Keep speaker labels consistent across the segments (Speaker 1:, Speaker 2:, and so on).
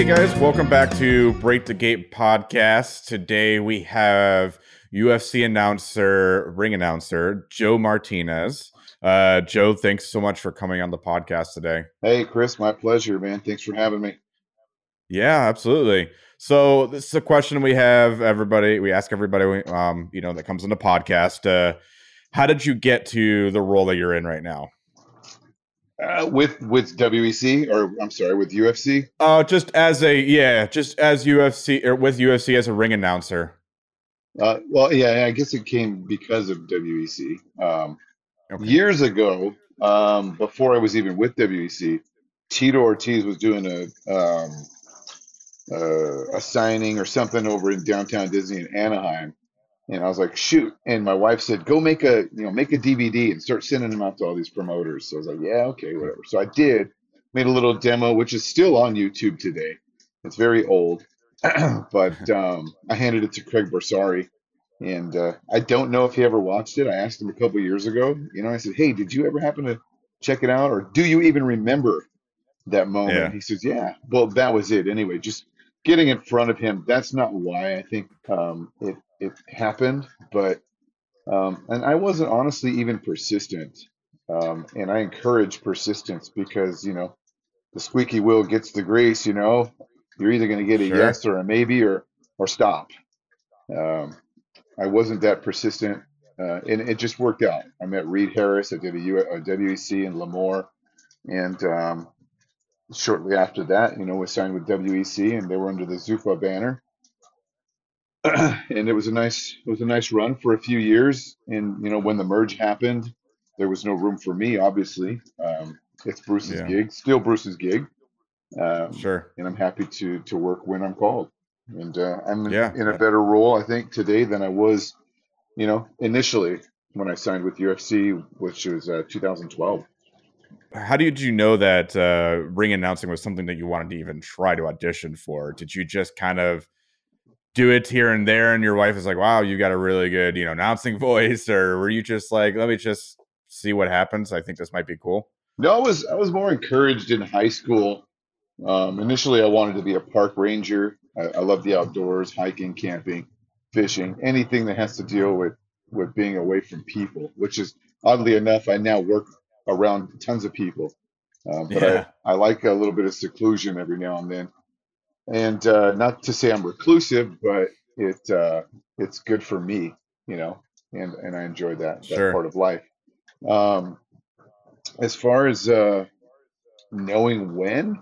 Speaker 1: Hey guys, welcome back to Break the Gate podcast. Today we have UFC announcer, ring announcer, Joe Martinez. Uh, Joe, thanks so much for coming on the podcast today.
Speaker 2: Hey, Chris, my pleasure, man. Thanks for having me.
Speaker 1: Yeah, absolutely. So this is a question we have everybody. We ask everybody, um, you know, that comes on the podcast. Uh, how did you get to the role that you're in right now?
Speaker 2: Uh, with with WEC or I'm sorry, with UFC.
Speaker 1: Uh, just as a yeah, just as UFC or with UFC as a ring announcer.
Speaker 2: Uh, well, yeah, I guess it came because of WEC. Um,
Speaker 1: Okay.
Speaker 2: years ago, um, before I was even with WEC, Tito Ortiz was doing a um, uh, a signing or something over in downtown Disney in Anaheim, and I was like, shoot! And my wife said, go make a you know make a DVD and start sending them out to all these promoters. So I was like, yeah, okay, whatever. So I did, made a little demo, which is still on YouTube today. It's very old, but um, I handed it to Craig Bersari. And uh, I don't know if he ever watched it. I asked him a couple years ago. You know, I said, "Hey, did you ever happen to check it out, or do you even remember that moment?"
Speaker 1: Yeah.
Speaker 2: He says, "Yeah." Well, that was it. Anyway, just getting in front of him. That's not why I think um, it it happened, but um, and I wasn't honestly even persistent. Um, and I encourage persistence because you know the squeaky wheel gets the grease. You know, you're either going to get a
Speaker 1: Sure.
Speaker 2: yes or a maybe or or stop. Um, I wasn't that persistent, uh, and it just worked out. I met Reed Harris. I did a, U- a WEC in Lemoore, and um, shortly after that, you know, was signed with WEC, and they were under the Zuffa banner. and it was a nice, it was a nice run for a few years. And you know, when the merge happened, there was no room for me. Obviously, um, it's Bruce's
Speaker 1: Yeah.
Speaker 2: gig, still Bruce's gig. Um,
Speaker 1: Sure.
Speaker 2: and I'm happy to to work when I'm called. And uh, I'm in-
Speaker 1: Yeah.
Speaker 2: in a better role, I think, today than I was, you know, initially when I signed with UFC, which was uh, 2012.
Speaker 1: How did you know that uh, ring announcing was something that you wanted to even try to audition for? Did you just kind of do it here and there, and your wife is like, "Wow, you got a really good, you know, announcing voice," or were you just like, "Let me just see what happens. I think this might be cool."
Speaker 2: No, I was I was more encouraged in high school. Um, initially, I wanted to be a park ranger. I, I love the outdoors, hiking, camping, fishing, anything that has to deal with with being away from people. Which is oddly enough, I now work around tons of people, um, but
Speaker 1: Yeah.
Speaker 2: I, I like a little bit of seclusion every now and then. And uh, not to say I'm reclusive, but it uh, it's good for me, you know, and and I enjoy that that
Speaker 1: Sure.
Speaker 2: part of life. Um, as far as uh, knowing when,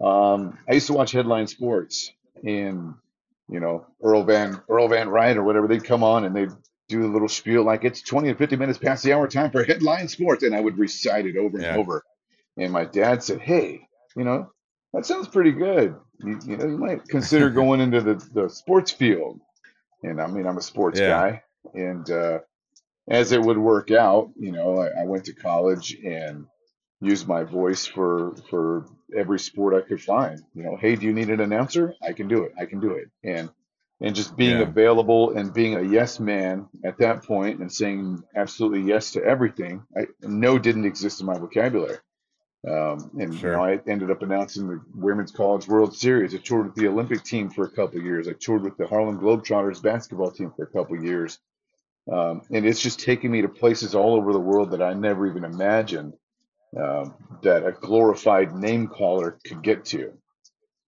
Speaker 2: um, I used to watch Headline Sports, and you know Earl Van Earl Van Wright or whatever. They'd come on and they'd do a little spiel like it's 20 and 50 minutes past the hour time for Headline Sports, and I would recite it over
Speaker 1: Yeah.
Speaker 2: and over. And my dad said, "Hey, you know that sounds pretty good. You, you know you might consider going into the the sports field." And I mean I'm a sports
Speaker 1: Yeah.
Speaker 2: guy, and uh, as it would work out, you know, I, I went to college and used my voice for for every sport I could find. You know, hey, do you need an announcer? I can do it. I can do it. And and just being
Speaker 1: Yeah.
Speaker 2: available and being a yes man at that point and saying absolutely yes to everything. I no didn't exist in my vocabulary. Um, and
Speaker 1: Sure.
Speaker 2: you know, I ended up announcing the Women's College World Series. I toured with the Olympic team for a couple of years. I toured with the Harlem Globetrotters basketball team for a couple of years. Um, and it's just taken me to places all over the world that I never even imagined um, that a glorified name caller could get to.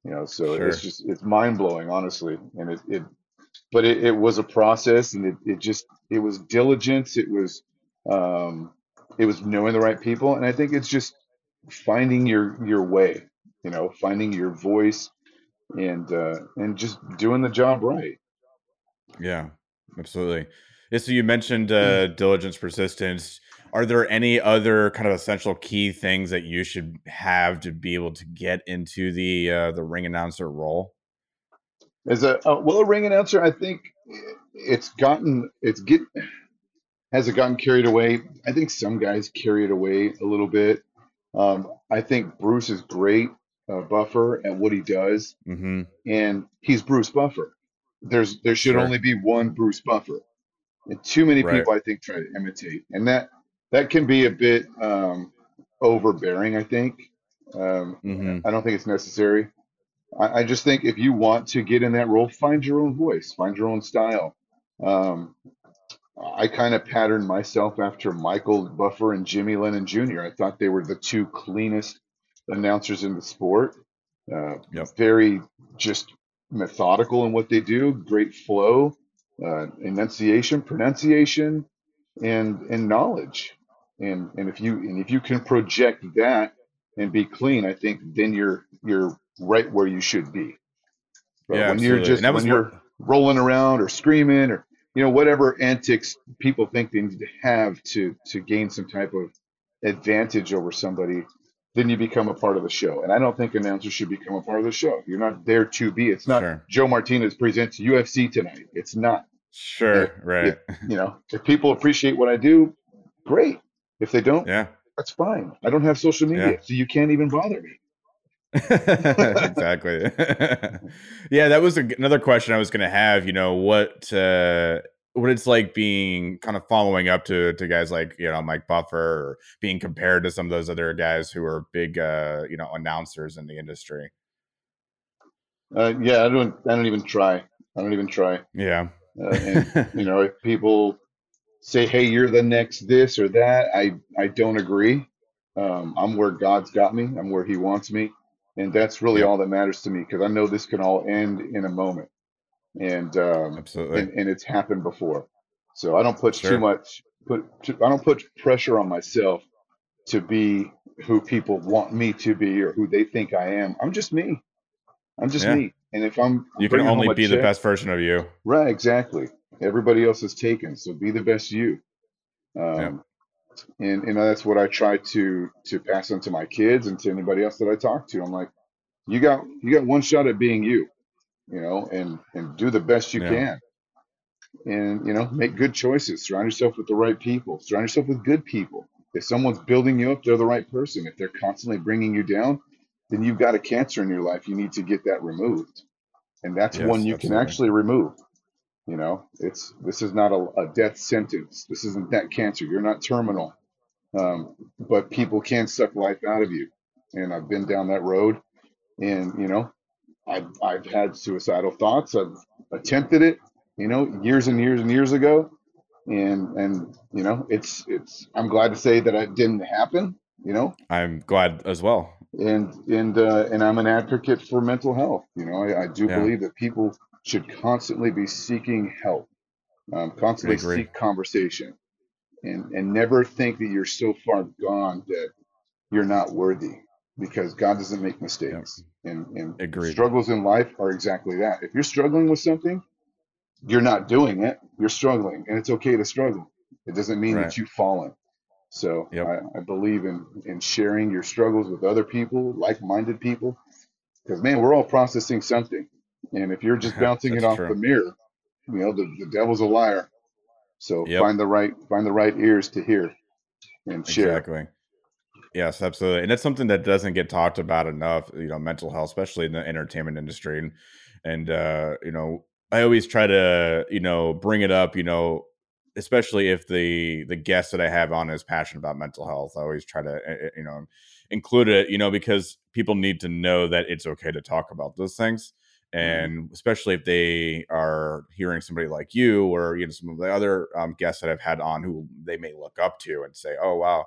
Speaker 2: You know, so
Speaker 1: Sure.
Speaker 2: it's just it's mind blowing, honestly. And it, it but it, it was a process, and it, it just it was diligence. It was um, it was knowing the right people, and I think it's just finding your your way. You know, finding your voice, and uh, and just doing the job right.
Speaker 1: Yeah, absolutely. Yeah, so you mentioned uh, diligence, persistence. Are there any other kind of essential key things that you should have to be able to get into the uh, the ring announcer role?
Speaker 2: As a uh, well, a ring announcer, I think it's gotten it's get has it gotten carried away? I think some guys carry it away a little bit. Um, I think Bruce is great, uh, Buffer, at what he does,
Speaker 1: hmm
Speaker 2: and he's Bruce Buffer. There's there should
Speaker 1: Sure.
Speaker 2: only be one Bruce Buffer, and too many
Speaker 1: Right.
Speaker 2: people I think try to imitate, and that that can be a bit um, overbearing. I think um,
Speaker 1: hmm
Speaker 2: I don't think it's necessary. I, I just think if you want to get in that role, find your own voice, find your own style. Um, I kind of patterned myself after Michael Buffer and Jimmy Lennon Jr. I thought they were the two cleanest announcers in the sport. Uh,
Speaker 1: Yep.
Speaker 2: very just methodical in what they do, great flow, uh, enunciation, pronunciation, and and knowledge. And and if you and if you can project that and be clean, I think then you're you're right where you should be. But
Speaker 1: Yeah,
Speaker 2: when you're just when you're rolling around or screaming or you know whatever antics people think they need to have to to gain some type of advantage over somebody, then you become a part of the show. And I don't think announcers should become a part of the show. You're not there to be. It's not
Speaker 1: sure.
Speaker 2: Joe Martinez presents UFC tonight. It's not.
Speaker 1: Sure, right.
Speaker 2: you know if people appreciate what I do, great. If they don't,
Speaker 1: Yeah.
Speaker 2: that's fine. I don't have social media,
Speaker 1: Yeah.
Speaker 2: so you can't even bother me.
Speaker 1: exactly. yeah, that was a, another question I was going to have. You know what uh, what it's like being kind of following up to to guys like you know Mike Buffer, or being compared to some of those other guys who are big uh, you know announcers in the industry.
Speaker 2: Uh, yeah, I don't. I don't even try. I don't even try.
Speaker 1: Yeah.
Speaker 2: Uh, and you know, if people say, "Hey, you're the next this or that," I I don't agree. Um, I'm where God's got me. I'm where He wants me, and that's really all that matters to me because I know this can all end in a moment, and um,
Speaker 1: Absolutely.
Speaker 2: and and it's happened before. So I don't put too much put too, I don't put pressure on myself to be who people want me to be or who they think I am. I'm just me. I'm just
Speaker 1: Yeah.
Speaker 2: me. And if I'm, I'm
Speaker 1: You can only be the best version of you.
Speaker 2: right? Exactly. Everybody else is taken, so be the best you. Um, and and that's what I try to to pass on to my kids and to anybody else that I talk to. I'm like, you got you got one shot at being you, you know, and and do the best you
Speaker 1: Yeah.
Speaker 2: can, and you know, make good choices. Surround yourself with the right people. Surround yourself with good people. If someone's building you up, they're the right person. If they're constantly bringing you down, then you've got a cancer in your life. You need to get that removed, and that's one
Speaker 1: Yes,
Speaker 2: you can actually remove. You know, it's this is not a, a death sentence. This isn't that cancer. You're not terminal. Um, but people can suck life out of you. And I've been down that road and, you know, I've, I've had suicidal thoughts. I've attempted it, you know, years and years and years ago. And, and, you know, it's, it's, I'm glad to say that it didn't happen, you know,
Speaker 1: I'm glad as well.
Speaker 2: and, and, uh, and I'm an advocate for mental health. You know, I, I do
Speaker 1: Yeah.
Speaker 2: believe that people should constantly be seeking help, um, constantly seek conversation and, and never think that you're so far gone that you're not worthy because God doesn't make
Speaker 1: Yep.
Speaker 2: mistakes. And, and
Speaker 1: Agreed.
Speaker 2: struggles in life are exactly that. If you're struggling with something, you're not doing it, you're struggling, and it's okay to struggle. It doesn't mean
Speaker 1: Right.
Speaker 2: that you've fallen. So
Speaker 1: Yep.
Speaker 2: I, I believe in, in sharing your struggles with other people, like minded people, because man, we're all processing something. And if you're just bouncing it off
Speaker 1: true.
Speaker 2: the mirror, you know, the, the devil's a liar. So
Speaker 1: Yep.
Speaker 2: find the right find the right ears to hear and share.
Speaker 1: Exactly. Yes, absolutely. And that's something that doesn't get talked about enough, you know, mental health, especially in the entertainment industry. And, and uh, you know, I always try to, you know, bring it up, you know, especially if the the guest that I have on is passionate about mental health. I always try to, uh, uh, you know, include it, you know, because people need to know that it's okay to talk about those things.
Speaker 2: Mhm.
Speaker 1: And especially if they are hearing somebody like you or you know some of the other um, guests that I've had on who they may look up to and say, "Oh wow,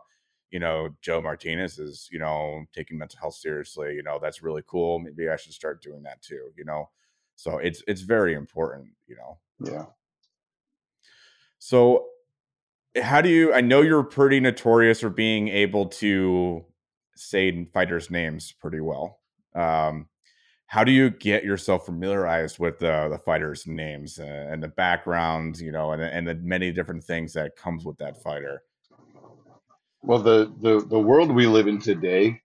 Speaker 1: you know, Joe Martinez is, you know, taking mental health seriously. You know, that's really cool. Maybe I should start doing that too, you know. So it's it's very important, you know.
Speaker 2: Yeah.
Speaker 1: So how do you I know you're pretty notorious for being able to say fighters' names pretty well. Um how do you get yourself familiarized with the the fighters' names uh, and the backgrounds, you know, and and the many different things that comes with that fighter?
Speaker 2: Well, the, the, the world we live in today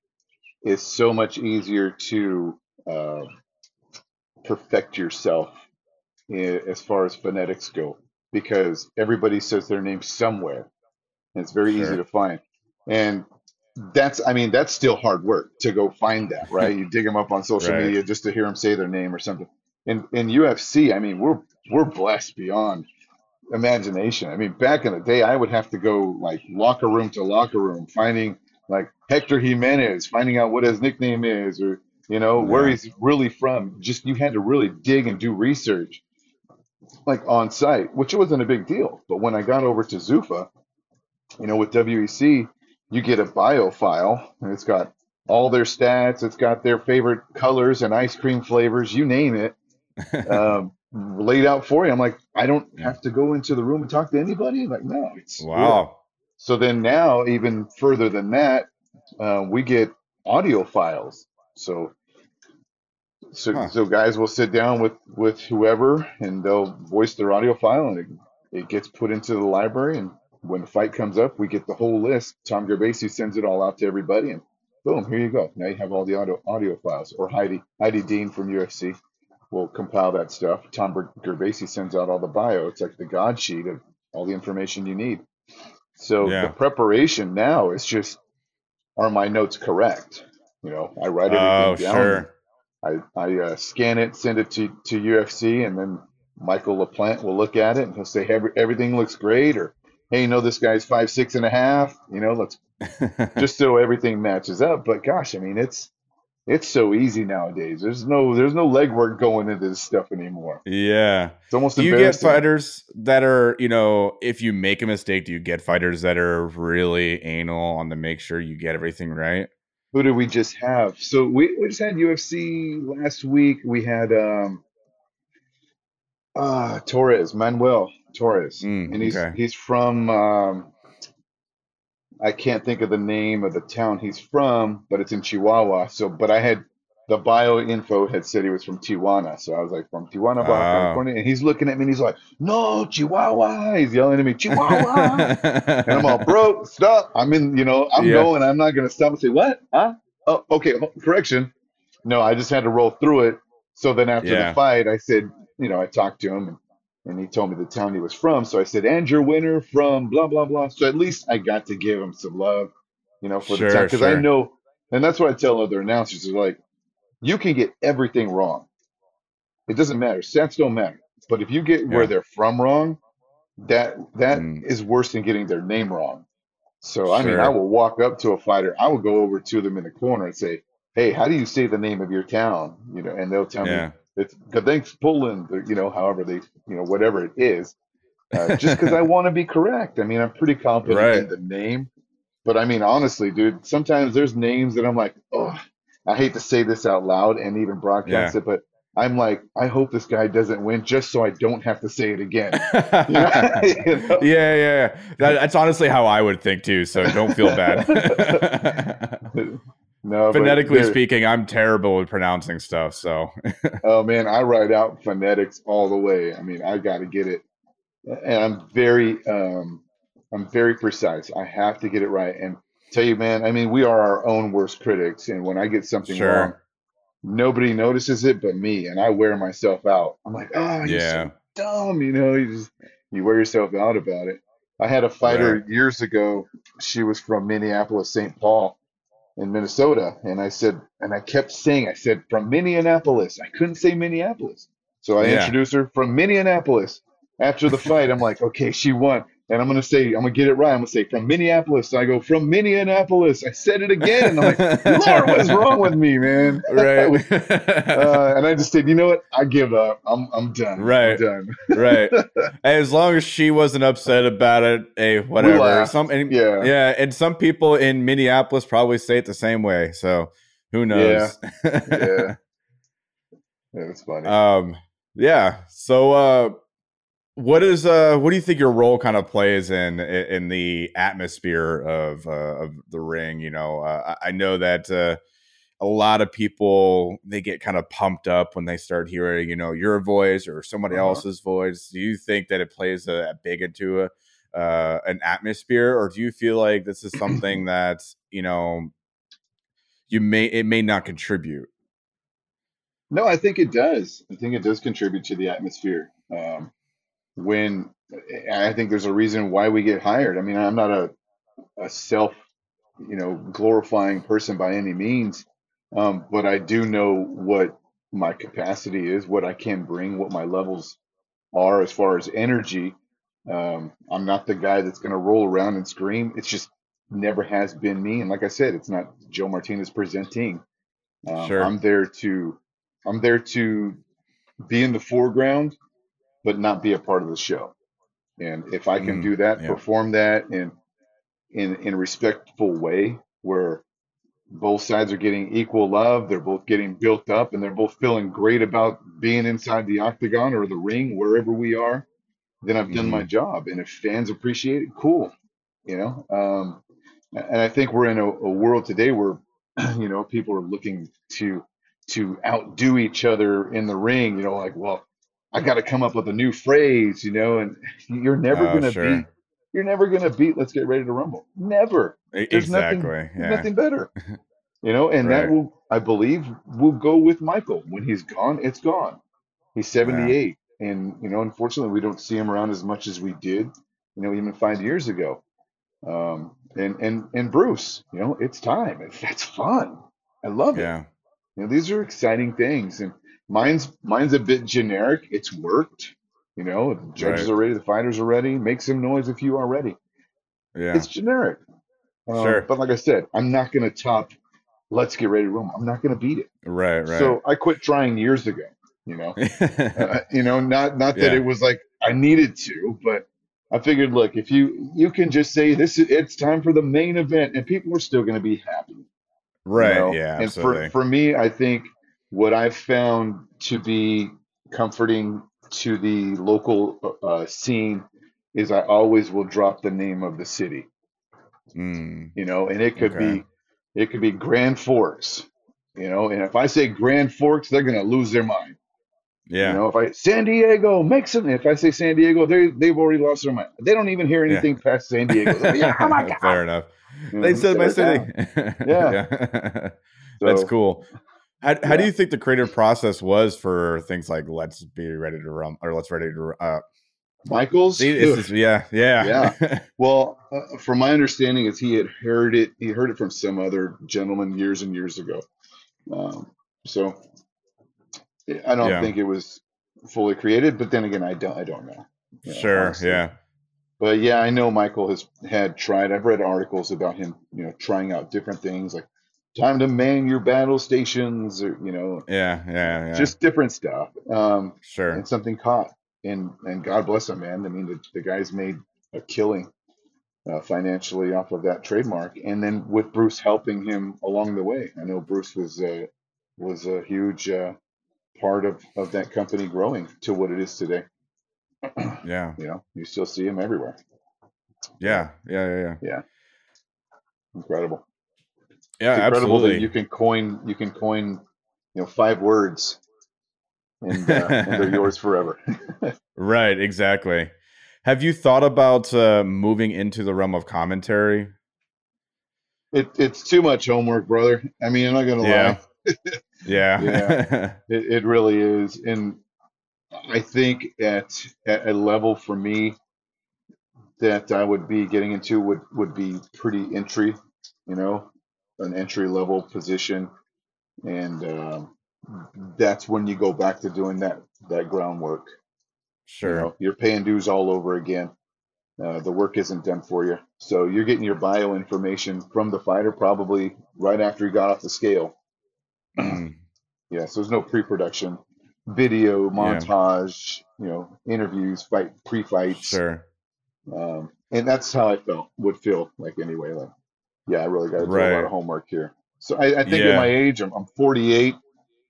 Speaker 2: is so much easier to uh, perfect yourself as far as phonetics go because everybody says their name somewhere and it's very easy to find. And Hmm. that's, I mean, that's still hard work to go find that, right? You dig them up on social
Speaker 1: Right.
Speaker 2: media just to hear them say their name or something. In, in UFC, I mean, we're, we're blessed beyond imagination. I mean, back in the day, I would have to go like locker room to locker room, finding like Hector Jimenez, finding out what his nickname is, or you know, where he's really from. Just you had to really dig and do research, like on site, which wasn't a big deal. But when I got over to Zuffa, you know, with WEC, you get a bio file and it's got all their stats, it's got their favorite colors and ice cream flavors, you name it, um, laid out for you. I'm like, I don't have to go into the room and talk to anybody. Like, no, it's.
Speaker 1: Wow.
Speaker 2: So then now, even further than that, uh, we get audio files. So so
Speaker 1: Huh.
Speaker 2: so guys will sit down with with whoever and they'll voice their audio file and it, it gets put into the library and when the fight comes up we get the whole list. Tom gerbasi sends it all out to everybody and boom here you go. Now you have all the audio audio files. Or heidi heidi dean from ufc will compile that stuff. Tom Ger- gerbasi sends out all the bio. It's like the god sheet of all the information you need. So the preparation now is just are my notes correct? You know i write everything
Speaker 1: Oh,
Speaker 2: down.
Speaker 1: sure.
Speaker 2: I, I uh, scan it, send it to, to UFC, and then Michael LaPlante will look at it and he'll say, Every, everything looks great, or hey, you know, this guy's five, six and a half, you know, let's just so everything matches up. But gosh, I mean, it's it's so easy nowadays. There's no there's no legwork going into this stuff anymore.
Speaker 1: yeah.
Speaker 2: It's almost
Speaker 1: Do you get fighters that are, you know, if you make a mistake, do you get fighters that are really anal on to make sure you get everything right?
Speaker 2: Who did we just have? So we, we just had UFC last week. We had um uh Torres, Manuel Torres.
Speaker 1: Mm,
Speaker 2: and he's
Speaker 1: okay.
Speaker 2: he's from um I can't think of the name of the town he's from, but it's in Chihuahua. So, but I had the bio info had said he was from Tijuana. So I was like, from Tijuana, Baja
Speaker 1: Oh.
Speaker 2: California. And he's looking at me and he's like, no, Chihuahua. He's yelling at me, Chihuahua. and I'm all, bro, stop. I'm in, you know, I'm
Speaker 1: Yeah.
Speaker 2: going. I'm not going to stop and say, what? Huh? Oh, okay. Correction. No, I just had to roll through it. So then after
Speaker 1: Yeah.
Speaker 2: the fight, I said, you know, I talked to him and, and he told me the town he was from. So I said, and your winner from blah, blah, blah. So at least I got to give him some love, you know, for
Speaker 1: Sure,
Speaker 2: the town. Because I know, and that's what I tell other announcers is like, you can get everything wrong. It doesn't matter. Stats don't matter. But if you get where they're from wrong, that that is
Speaker 1: Mm.
Speaker 2: worse than getting their name wrong. So I mean, I will walk up to a fighter. I will go over to them in the corner and say, "Hey, how do you say the name of your town?" You know, and they'll tell me
Speaker 1: Yeah.
Speaker 2: it's Gdańsk, Poland, or, you know, however they, you know, whatever it is. Uh, just because I want to be correct. I mean, I'm pretty confident
Speaker 1: Right.
Speaker 2: in the name, but I mean, honestly, dude, sometimes there's names that I'm like, oh, I hate to say this out loud and even broadcast it, but I'm like, I hope this guy doesn't win just so I don't have to say it again. You know? You know?
Speaker 1: yeah, yeah, yeah. That, that's honestly how I would think too. So don't feel bad.
Speaker 2: No,
Speaker 1: Phonetically speaking, I'm terrible with pronouncing stuff. So
Speaker 2: Oh man, I write out phonetics all the way. I mean, I got to get it, and I'm very, um, I'm very precise. I have to get it right. And tell you, man, I mean, we are our own worst critics. And when I get something
Speaker 1: Sure.
Speaker 2: wrong, nobody notices it but me, and I wear myself out. I'm like, oh, you're
Speaker 1: yeah,
Speaker 2: so dumb. You know, you just you wear yourself out about it. I had a fighter years ago. She was from Minneapolis, St. Paul, in Minnesota, and I said, and I kept saying, I said from Minneapolis. I couldn't say Minneapolis, so I
Speaker 1: Yeah.
Speaker 2: introduced her from Minneapolis. After the fight, I'm like, okay, she won. And I'm gonna say, I'm gonna get it right. I'm gonna say from Minneapolis. I go from Minneapolis. I said it again, and I'm like, Lord, what's wrong with me, man?
Speaker 1: right,
Speaker 2: uh, and I just said, you know what? I give up. I'm I'm done.
Speaker 1: Right.
Speaker 2: I'm done.
Speaker 1: right. As long as she wasn't upset about it, hey, whatever. Some, and,
Speaker 2: Yeah.
Speaker 1: yeah, and some people in Minneapolis probably say it the same way. So who knows?
Speaker 2: Yeah. Yeah, it's funny.
Speaker 1: um yeah so uh what is uh what do you think your role kind of plays in in the atmosphere of uh, of the ring you know uh, i know that uh a lot of people they get kind of pumped up when they start hearing you know your voice or somebody
Speaker 2: Uh-huh.
Speaker 1: else's voice do you think that it plays a, a big into a uh an atmosphere or do you feel like this is something that you know you may it may not contribute
Speaker 2: No, I think it does. I think it does contribute to the atmosphere. Um, when I think there's a reason why we get hired. I mean, I'm not a a self, you know, glorifying person by any means, um, but I do know what my capacity is, what I can bring, what my levels are as far as energy. Um, I'm not the guy that's going to roll around and scream. It's just never has been me. And like I said, it's not Joe Martinez presenting. Um,
Speaker 1: Sure.
Speaker 2: I'm there to I'm there to be in the foreground, but not be a part of the show. And if I can
Speaker 1: Mm,
Speaker 2: do that,
Speaker 1: yeah.
Speaker 2: perform that in in in a respectful way, where both sides are getting equal love, they're both getting built up, and they're both feeling great about being inside the octagon or the ring, wherever we are, then I've done my
Speaker 1: hmm
Speaker 2: job. And if fans appreciate it, cool. You know, um, and I think we're in a, a world today where you know people are looking to to outdo each other in the ring. You know, like, well, I got to come up with a new phrase. You know, and you're never
Speaker 1: Oh,
Speaker 2: gonna beat. You're never gonna beat. Let's get ready to rumble. Never. There's nothing.
Speaker 1: Exactly.
Speaker 2: There's
Speaker 1: Yeah.
Speaker 2: nothing better. You know, and that will, I believe, will go with Michael. When he's gone, it's gone. He's
Speaker 1: Yeah.
Speaker 2: 78, and you know, unfortunately, we don't see him around as much as we did. You know, even five years ago. Um, and and and Bruce, you know, it's time. It's that's fun. I love it.
Speaker 1: Yeah.
Speaker 2: You know, these are exciting things, and mine's mine's a bit generic. It's worked. You know, the judges
Speaker 1: Right.
Speaker 2: are ready, the fighters are ready. Make some noise if you are ready.
Speaker 1: Yeah.
Speaker 2: It's generic. Um,
Speaker 1: Sure.
Speaker 2: but like I said, I'm not going to top. Let's get ready to room. I'm not going to beat it.
Speaker 1: Right. Right.
Speaker 2: So I quit trying years ago. You know, uh, you know, not not that
Speaker 1: Yeah.
Speaker 2: it was like I needed to, but I figured, look, if you you can just say this, is it's time for the main event, and people are still going to be happy. you
Speaker 1: Right.
Speaker 2: know.
Speaker 1: Yeah.
Speaker 2: And for
Speaker 1: Absolutely.
Speaker 2: for me, I think what I've found to be comforting to the local uh, scene is I always will drop the name of the city.
Speaker 1: Mm.
Speaker 2: You know, and it could
Speaker 1: Okay.
Speaker 2: be it could be Grand Forks. You know, and if I say Grand Forks, they're going to lose their mind. Yeah. You
Speaker 1: Yeah.
Speaker 2: know, if I San Diego, make some. If I say San Diego, they they've already lost their mind. They don't even hear
Speaker 1: Yeah.
Speaker 2: anything past San Diego. Like, yeah, oh my
Speaker 1: Fair enough.
Speaker 2: You
Speaker 1: They
Speaker 2: he
Speaker 1: said my city.
Speaker 2: Yeah.
Speaker 1: yeah. That's cool. How, how do you think the creative process was for things like let's be ready to run or let's ready to uh
Speaker 2: Michaels.
Speaker 1: see this is yeah yeah
Speaker 2: Yeah. Well, uh, from my understanding, is he had heard it. He heard it from some other gentleman years and years ago. Um, so I don't
Speaker 1: yeah
Speaker 2: think it was fully created. But then again, I don't. I don't know. Know,
Speaker 1: sure
Speaker 2: honestly.
Speaker 1: yeah
Speaker 2: But yeah, I know Michael has had tried. I've read articles about him, you know, trying out different things like time to man your battle stations, or you know,
Speaker 1: yeah yeah yeah
Speaker 2: just different stuff. Um,
Speaker 1: sure
Speaker 2: and something caught, and and God bless him, man. I mean, the, the guy's made a killing uh, financially off of that trademark, and then with Bruce helping him along the way. I know Bruce was a was a huge uh, part of of that company growing to what it is today.
Speaker 1: yeah
Speaker 2: You know, you still see him everywhere.
Speaker 1: yeah yeah yeah yeah
Speaker 2: Yeah, incredible.
Speaker 1: Yeah
Speaker 2: It's incredible that you can coin you can coin you know five words and uh, and they're yours forever.
Speaker 1: right exactly. Have you thought about uh moving into the realm of commentary?
Speaker 2: It it's too much homework, brother. I mean, I'm not gonna
Speaker 1: yeah.
Speaker 2: lie.
Speaker 1: yeah.
Speaker 2: Yeah, it, it really is, and I think at at a level for me that I would be getting into would would be pretty entry, you know, an entry level position, and um, that's when you go back to doing that that groundwork. You
Speaker 1: sure
Speaker 2: know, you're paying dues all over again. Uh, the work isn't done for you, so you're getting your bio information from the fighter probably right after he got off the scale.
Speaker 1: mm,
Speaker 2: Yeah, so there's no pre-production, video,
Speaker 1: yeah
Speaker 2: montage, you know, interviews, fight, pre-fights,
Speaker 1: sure
Speaker 2: um, and that's how I felt would feel like anyway. Like, yeah, I really got to do a lot of homework here. So I, I think at my age, I'm, I'm 48.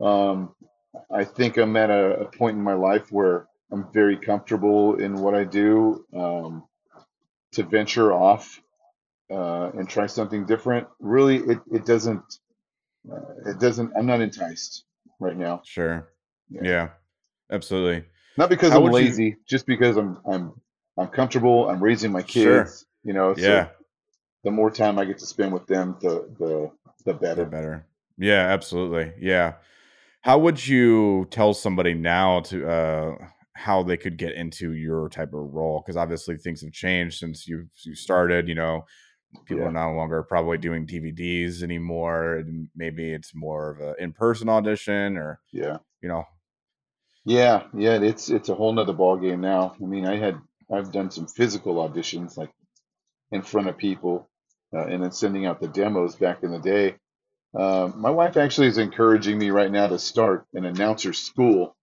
Speaker 2: Um, I think I'm at a, a point in my life where I'm very comfortable in what I do. Um, to venture off uh, and try something different, really, it, it doesn't, uh, it doesn't. I'm not enticed right now.
Speaker 1: sure
Speaker 2: Yeah.
Speaker 1: yeah absolutely
Speaker 2: Not because
Speaker 1: how
Speaker 2: I'm
Speaker 1: would you
Speaker 2: lazy, just because I'm I'm I'm comfortable. I'm raising my
Speaker 1: sure
Speaker 2: kids, you know. So
Speaker 1: yeah
Speaker 2: the more time I get to spend with them, the the the
Speaker 1: the
Speaker 2: better.
Speaker 1: better yeah absolutely. Yeah. How would you tell somebody now to uh how they could get into your type of role? Because obviously things have changed since you you started you know people
Speaker 2: Yeah,
Speaker 1: are no longer probably doing dvds anymore maybe it's more of an in-person audition or
Speaker 2: yeah,
Speaker 1: you know.
Speaker 2: Yeah, yeah. It's it's a whole nother ball game now. I mean, I had I've done some physical auditions like in front of people, uh, and then sending out the demos back in the day. Uh, my wife actually is encouraging me right now to start an announcer school,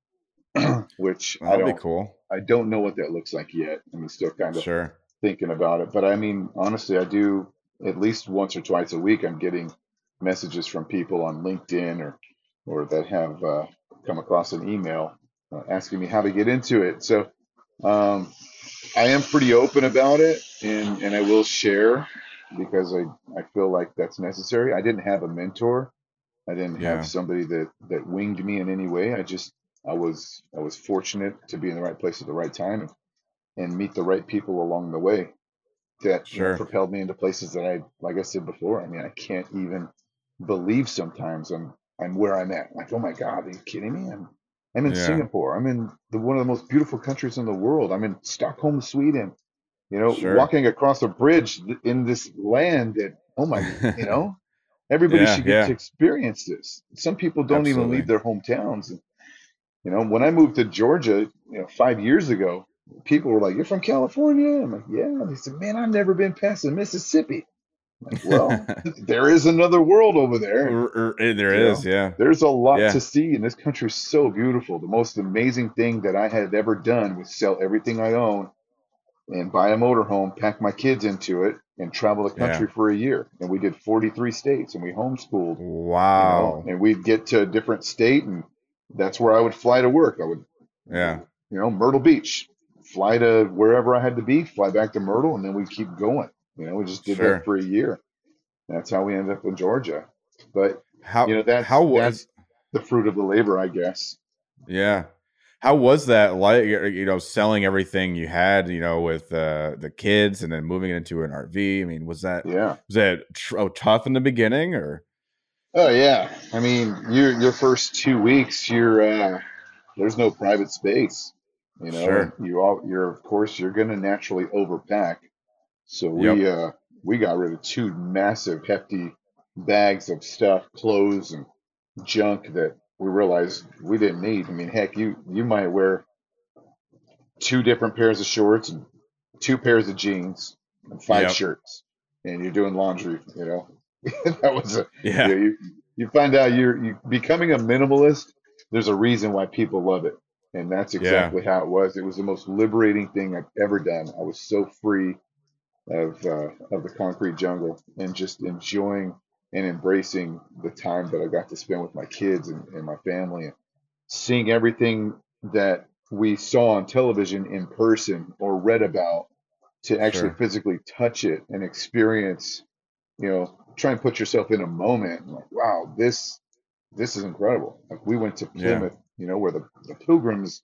Speaker 2: which I
Speaker 1: That'll be
Speaker 2: don't
Speaker 1: cool.
Speaker 2: I don't know what that looks like yet. I'm still kind of
Speaker 1: Sure.
Speaker 2: thinking about it. But I mean, honestly, I do at least once or twice a week. I'm getting messages from people on LinkedIn or or that have uh, come across an email uh, asking me how to get into it. So um, I am pretty open about it, and and I will share because I I feel like that's necessary. I didn't have a mentor. I didn't
Speaker 1: Yeah.
Speaker 2: have somebody that that winged me in any way. I just I was I was fortunate to be in the right place at the right time and, and meet the right people along the way that you know, propelled me into places that I like I said before. I mean, I can't even believe sometimes I'm I'm where I'm at. Like, oh my God, are you kidding me? I'm I'm in
Speaker 1: Yeah.
Speaker 2: Singapore. I'm in the one of the most beautiful countries in the world. I'm in Stockholm, Sweden. You know,
Speaker 1: Sure.
Speaker 2: walking across a bridge in this land that oh my, you know, everybody
Speaker 1: Yeah,
Speaker 2: should get
Speaker 1: yeah.
Speaker 2: to experience this. Some people don't even leave their hometowns. And, you know, when I moved to Georgia, you know, five years ago, people were like, "You're from California?" I'm like, "Yeah." And they said, "Man, I've never been past the Mississippi." I'm like, well, there is another world over there. and
Speaker 1: R- r- eh, there
Speaker 2: You
Speaker 1: is, yeah.
Speaker 2: There's a lot
Speaker 1: Yeah.
Speaker 2: to see, and this country is so beautiful. The most amazing thing that I had ever done was sell everything I own and buy a motorhome, pack my kids into it, and travel the
Speaker 1: Yeah.
Speaker 2: country for a year. And we did 43 states, and we homeschooled. You know,
Speaker 1: Wow.
Speaker 2: and we'd get to a different state, and that's where I would fly to work. I would,
Speaker 1: Yeah.
Speaker 2: you know, Myrtle Beach, fly to wherever I had to be, fly back to Myrtle, and then we'd keep going. You know, we just did
Speaker 1: Sure.
Speaker 2: that for a year. That's how we ended up in Georgia. But
Speaker 1: How
Speaker 2: you know, that
Speaker 1: how was
Speaker 2: the fruit of the labor, I guess.
Speaker 1: Yeah. How was that like you know selling everything you had, you know, with uh the kids and then moving it into an RV? I mean, was that
Speaker 2: Yeah.
Speaker 1: was that tr- oh, tough in the beginning or
Speaker 2: Oh yeah. I mean, your your first two weeks, you're uh, there's no private space. You know,
Speaker 1: Sure.
Speaker 2: you all you're of course you're gonna naturally overpack. So we
Speaker 1: Yep.
Speaker 2: uh we got rid of two massive hefty bags of stuff, clothes and junk that we realized we didn't need. I mean, heck, you you might wear two different pairs of shorts and two pairs of jeans and five
Speaker 1: Yep.
Speaker 2: shirts, and you're doing laundry. You know, that was a
Speaker 1: Yeah.
Speaker 2: yeah, you you find out you're you becoming a minimalist. There's a reason why people love it, and that's
Speaker 1: Yeah.
Speaker 2: exactly how it was. It was the most liberating thing I've ever done. I was so free of uh, of the concrete jungle and just enjoying and embracing the time that I got to spend with my kids and, and my family, and seeing everything that we saw on television in person or read about to actually
Speaker 1: Sure.
Speaker 2: physically touch it and experience you know, try and put yourself in a moment. Like, wow, this this is incredible. Like we went to
Speaker 1: Yeah.
Speaker 2: Plymouth, you know, where the, the pilgrims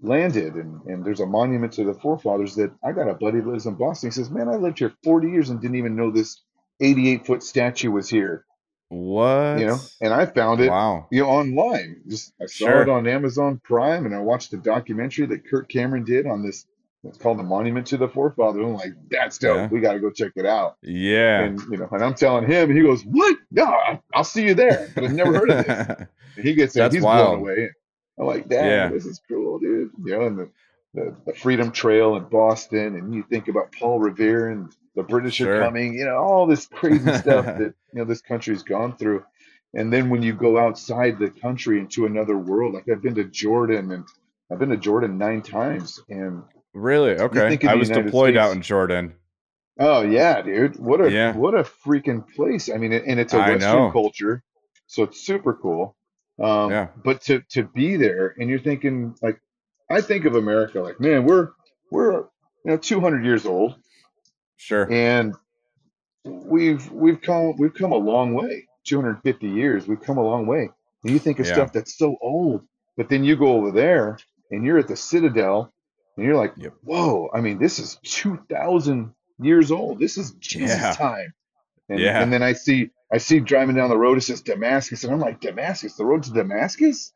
Speaker 2: landed, and and there's a monument to the forefathers that I got a buddy that lives in Boston. He says, man, I lived here 40 years and didn't even know this 88 foot statue was here.
Speaker 1: What?
Speaker 2: You know, and I found it.
Speaker 1: Wow.
Speaker 2: You know, online. Just I saw
Speaker 1: Sure.
Speaker 2: it on Amazon Prime, and I watched the documentary that Kirk Cameron did on this. It's called the Monument to the Forefathers. I'm like, that's dope.
Speaker 1: Yeah.
Speaker 2: We got to go check it out.
Speaker 1: Yeah.
Speaker 2: And you know, and I'm telling him, he goes, "What? No, I'll see you there." But I've never heard of this. He gets
Speaker 1: That's
Speaker 2: he's
Speaker 1: wild.
Speaker 2: blown away. I'm like, "Damn,
Speaker 1: Yeah.
Speaker 2: this is cool, dude." You know, and the, the the Freedom Trail in Boston, and you think about Paul Revere and the British
Speaker 1: Sure.
Speaker 2: are coming. You know, all this crazy stuff that you know this country's gone through. And then when you go outside the country into another world, like I've been to Jordan, and I've been to Jordan nine times, and
Speaker 1: really? Okay. I was
Speaker 2: United
Speaker 1: deployed out in Jordan.
Speaker 2: Oh yeah, dude. What a
Speaker 1: Yeah.
Speaker 2: what a freaking place. I mean, and it's a Western culture, so it's super cool. Um,
Speaker 1: Yeah.
Speaker 2: but to to be there and you're thinking like I think of America like, man, we're we're you know 200 years old
Speaker 1: Sure.
Speaker 2: and we've we've come we've come a long way. 250 years, we've come a long way. And you think of
Speaker 1: Yeah.
Speaker 2: stuff that's so old, but then you go over there and you're at the Citadel and you're like,
Speaker 1: Yep.
Speaker 2: whoa, I mean, this is 2,000 years old. This is Jesus
Speaker 1: Yeah.
Speaker 2: time. And,
Speaker 1: Yeah.
Speaker 2: and then I see I see driving down the road, it says Damascus, and I'm like, Damascus, the road to Damascus?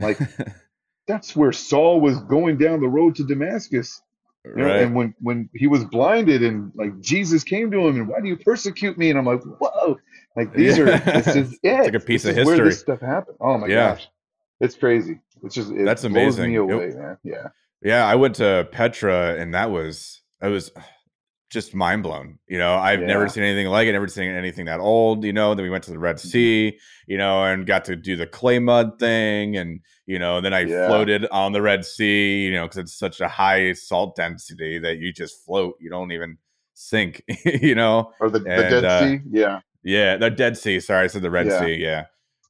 Speaker 2: Like that's where Saul was going down the road to Damascus. You know,
Speaker 1: right.
Speaker 2: and when when he was blinded and like Jesus came to him and why do you persecute me? And I'm like, whoa, like these are this is it.
Speaker 1: like a piece
Speaker 2: This
Speaker 1: of
Speaker 2: is Where this
Speaker 1: history.
Speaker 2: stuff happened. Oh my
Speaker 1: Yeah.
Speaker 2: gosh, it's crazy. It's just it
Speaker 1: That's
Speaker 2: blows
Speaker 1: amazing.
Speaker 2: me
Speaker 1: It-
Speaker 2: away, man. Yeah,
Speaker 1: Yeah, I went to Petra and that was I was just mind blown. You know, I've
Speaker 2: Yeah.
Speaker 1: never seen anything like it, never seen anything that old, you know. Then we went to the Red
Speaker 2: Mm-hmm.
Speaker 1: Sea, you know, and got to do the clay mud thing. And, you know, then I
Speaker 2: Yeah.
Speaker 1: floated on the Red Sea, you know, because it's such a high salt density that you just float. You don't even sink, you know.
Speaker 2: Or the, the Dead
Speaker 1: uh,
Speaker 2: Sea? Yeah.
Speaker 1: Yeah, the Dead Sea. Sorry, I said the Red
Speaker 2: Yeah.
Speaker 1: Sea. Yeah.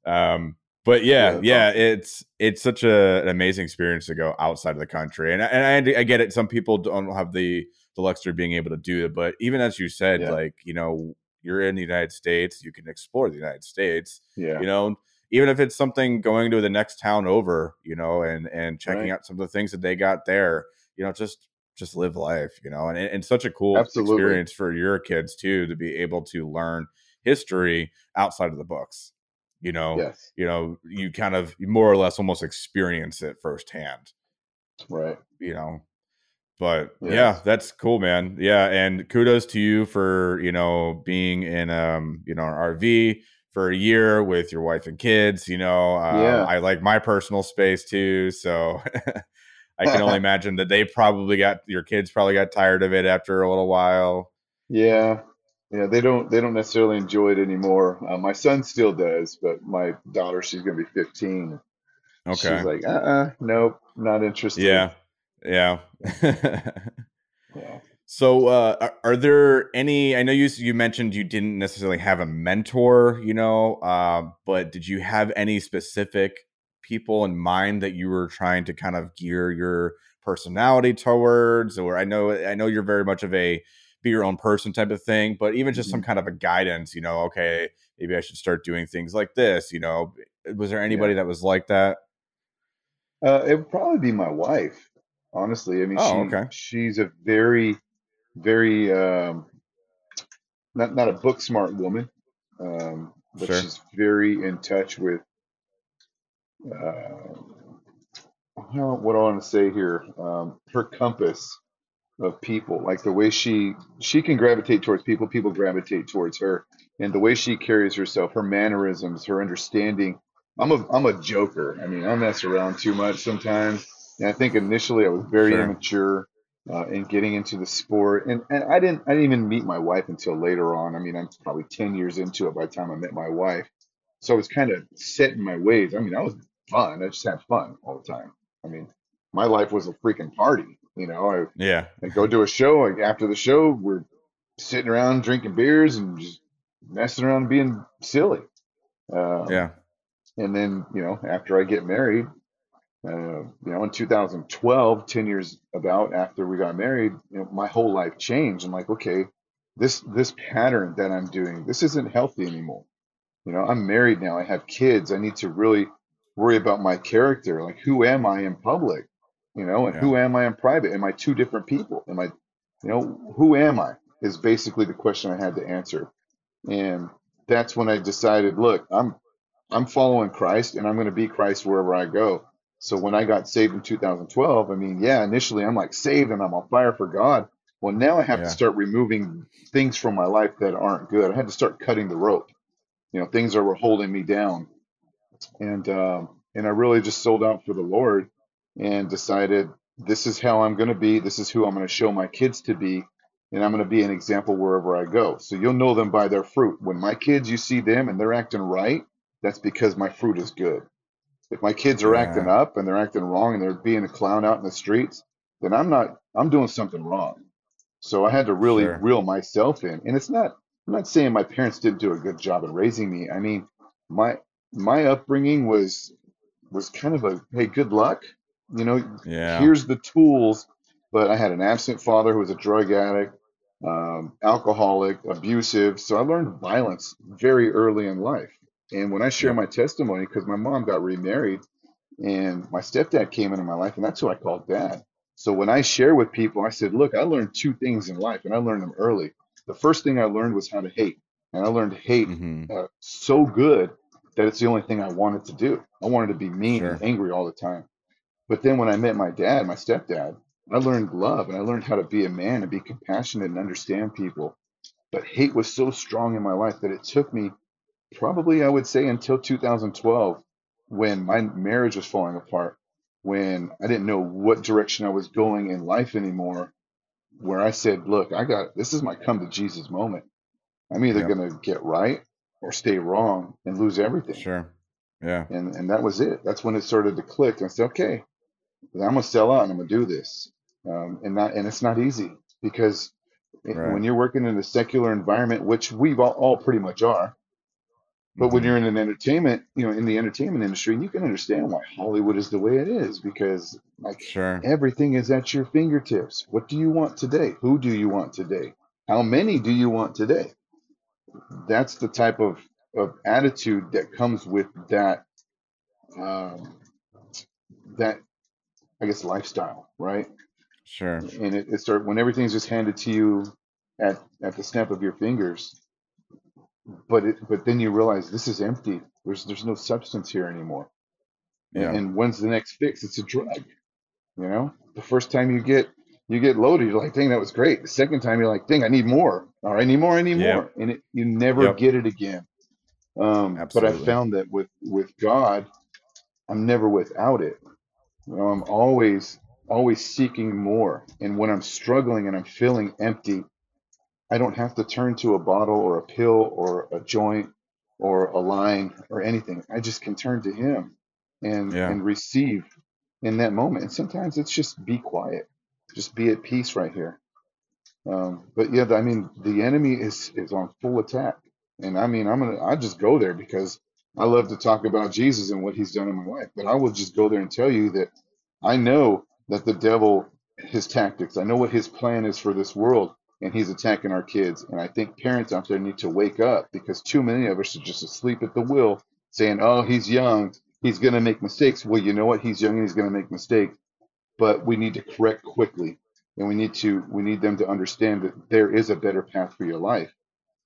Speaker 1: Um, but yeah,
Speaker 2: Yeah,
Speaker 1: yeah,
Speaker 2: awesome.
Speaker 1: it's it's such a, an amazing experience to go outside of the country, and and I, I get it. Some people don't have the the luxury being able to do it, but even as you said,
Speaker 2: Yeah.
Speaker 1: like you know, you're in the United States, you can explore the United States.
Speaker 2: Yeah.
Speaker 1: You know, even if it's something going to the next town over, you know, and and checking
Speaker 2: Right.
Speaker 1: out some of the things that they got there, you know, just just live life, you know, and and such a cool
Speaker 2: Absolutely.
Speaker 1: experience for your kids too to be able to learn history outside of the books. You know,
Speaker 2: Yes.
Speaker 1: you know, you kind of more or less almost experience it firsthand,
Speaker 2: Right.
Speaker 1: you know. But yeah,
Speaker 2: Yes.
Speaker 1: that's cool, man. Yeah, and kudos to you for you know being in um you know an RV for a year with your wife and kids. You know, um,
Speaker 2: Yeah.
Speaker 1: I like my personal space too, so I can only imagine that they probably got your kids probably got tired of it after a little while.
Speaker 2: Yeah. Yeah. They don't they don't necessarily enjoy it anymore. Uh, my son still does, but my daughter, she's gonna be 15.
Speaker 1: Okay.
Speaker 2: She's like, uh uh, nope, not interested.
Speaker 1: Yeah. Yeah.
Speaker 2: Yeah.
Speaker 1: So, uh, are, are there any? I know you you mentioned you didn't necessarily have a mentor, you know, uh, but did you have any specific people in mind that you were trying to kind of gear your personality towards? Or I know I know you're very much of a be your own person type of thing, but even just some
Speaker 2: Mm-hmm.
Speaker 1: kind of a guidance, you know, okay, maybe I should start doing things like this, you know. Was there anybody that was like that?
Speaker 2: Uh, it would probably be my wife, honestly. I mean,
Speaker 1: Oh,
Speaker 2: she
Speaker 1: okay.
Speaker 2: she's a very, very um, not not a book smart woman, um, but
Speaker 1: Sure.
Speaker 2: she's very in touch with uh, what do I want to say here? Um, her compass of people, like the way she she can gravitate towards people, people gravitate towards her, and the way she carries herself, her mannerisms, her understanding. I'm a I'm a joker. I mean, I mess around too much sometimes, and I think initially I was very
Speaker 1: Sure.
Speaker 2: immature uh, in getting into the sport, and and I didn't I didn't even meet my wife until later on. I mean, I'm probably ten years into it by the time I met my wife, so I was kind of set in my ways. I mean, I was fun. I just had fun all the time. I mean, my life was a freaking party. You know, I
Speaker 1: Yeah.
Speaker 2: I go to a show. Like after the show, we're sitting around drinking beers and just messing around, being silly. Um,
Speaker 1: Yeah.
Speaker 2: And then you know, after I get married, uh, you know, in 2012, 10 years about after we got married, you know, my whole life changed. I'm like, okay, this this pattern that I'm doing, this isn't healthy anymore. You know, I'm married now. I have kids. I need to really worry about my character. Like, who am I in public? You know, and
Speaker 1: Yeah.
Speaker 2: who am I in private? Am I two different people? Am I, you know, who am I? Is basically the question I had to answer. And that's when I decided, look, I'm I'm following Christ and I'm going to be Christ wherever I go. So when I got saved in 2012, I mean, yeah, initially I'm like saved and I'm on fire for God. Well, now I have
Speaker 1: Yeah.
Speaker 2: to start removing things from my life that aren't good. I had to start cutting the rope. You know, things that were holding me down. And um, and I really just sold out for the Lord and decided this is how I'm going to be. This is who I'm going to show my kids to be. And I'm going to be an example wherever I go. So you'll know them by their fruit. When my kids, you see them and they're acting right, that's because my fruit is good. If my kids are acting up and they're acting wrong and they're being a clown out in the streets, then I'm not, I'm doing something wrong. So I had to really
Speaker 1: Sure.
Speaker 2: reel myself in. And it's not, I'm not saying my parents didn't do a good job in raising me. I mean, my, my upbringing was, was kind of a, hey, good luck. You know,
Speaker 1: Yeah.
Speaker 2: here's the tools. But I had an absent father who was a drug addict, um, alcoholic, abusive. So I learned violence very early in life. And when I share my testimony, because my mom got remarried and my stepdad came into my life, and that's who I called dad. So when I share with people, I said, look, I learned two things in life, and I learned them early. The first thing I learned was how to hate. And I learned to hate
Speaker 1: hmm
Speaker 2: uh, so good that it's the only thing I wanted to do. I wanted to be mean and angry all the time. But then when I met my dad, my stepdad, I learned love and I learned how to be a man and be compassionate and understand people. But hate was so strong in my life that it took me probably, I would say, until 2012 when my marriage was falling apart, when I didn't know what direction I was going in life anymore. where I said, look, I got this is my come to Jesus moment. I'm either
Speaker 1: Yeah.
Speaker 2: going to get right or stay wrong and lose everything.
Speaker 1: Sure. Yeah.
Speaker 2: And and that was it. That's when it started to click. I said, okay, I'm gonna sell out and I'm gonna do this. Um, and not and it's not easy because it-
Speaker 1: Right.
Speaker 2: when you're working in a secular environment, which we all, all pretty much are, but when you're in an entertainment, you know, in the entertainment industry, you can understand why Hollywood is the way it is because like
Speaker 1: Sure.
Speaker 2: everything is at your fingertips. What do you want today? Who do you want today? How many do you want today? That's the type of, of attitude that comes with that um, that I guess lifestyle, right?
Speaker 1: Sure.
Speaker 2: And it, it start when everything's just handed to you at at the snap of your fingers. But it but then you realize this is empty. There's there's no substance here anymore. And,
Speaker 1: Yeah.
Speaker 2: and when's the next fix? It's a drug. You know, the first time you get you get loaded, you're like, dang, that was great. The second time you're like, dang, I need more. All right, I need more, I need
Speaker 1: Yep.
Speaker 2: more. And it, you never
Speaker 1: Yep.
Speaker 2: get it again. Um, but I found that with with God, I'm never without it. You know, I'm always always seeking more. And when I'm struggling and I'm feeling empty, I don't have to turn to a bottle or a pill or a joint or a line or anything. I just can turn to him and
Speaker 1: Yeah.
Speaker 2: and receive in that moment. And sometimes it's just be quiet. Just be at peace right here. Um, but yeah, I mean, the enemy is is on full attack. And I mean, I'm gonna I just go there because I love to talk about Jesus and what he's done in my life. But I will just go there and tell you that I know that the devil, his tactics, I know what his plan is for this world, and he's attacking our kids. And I think parents out there need to wake up because too many of us are just asleep at the wheel, saying, "Oh, he's young, he's going to make mistakes." Well, you know what? He's young and he's going to make mistakes, but we need to correct quickly, and we need to we need them to understand that there is a better path for your life.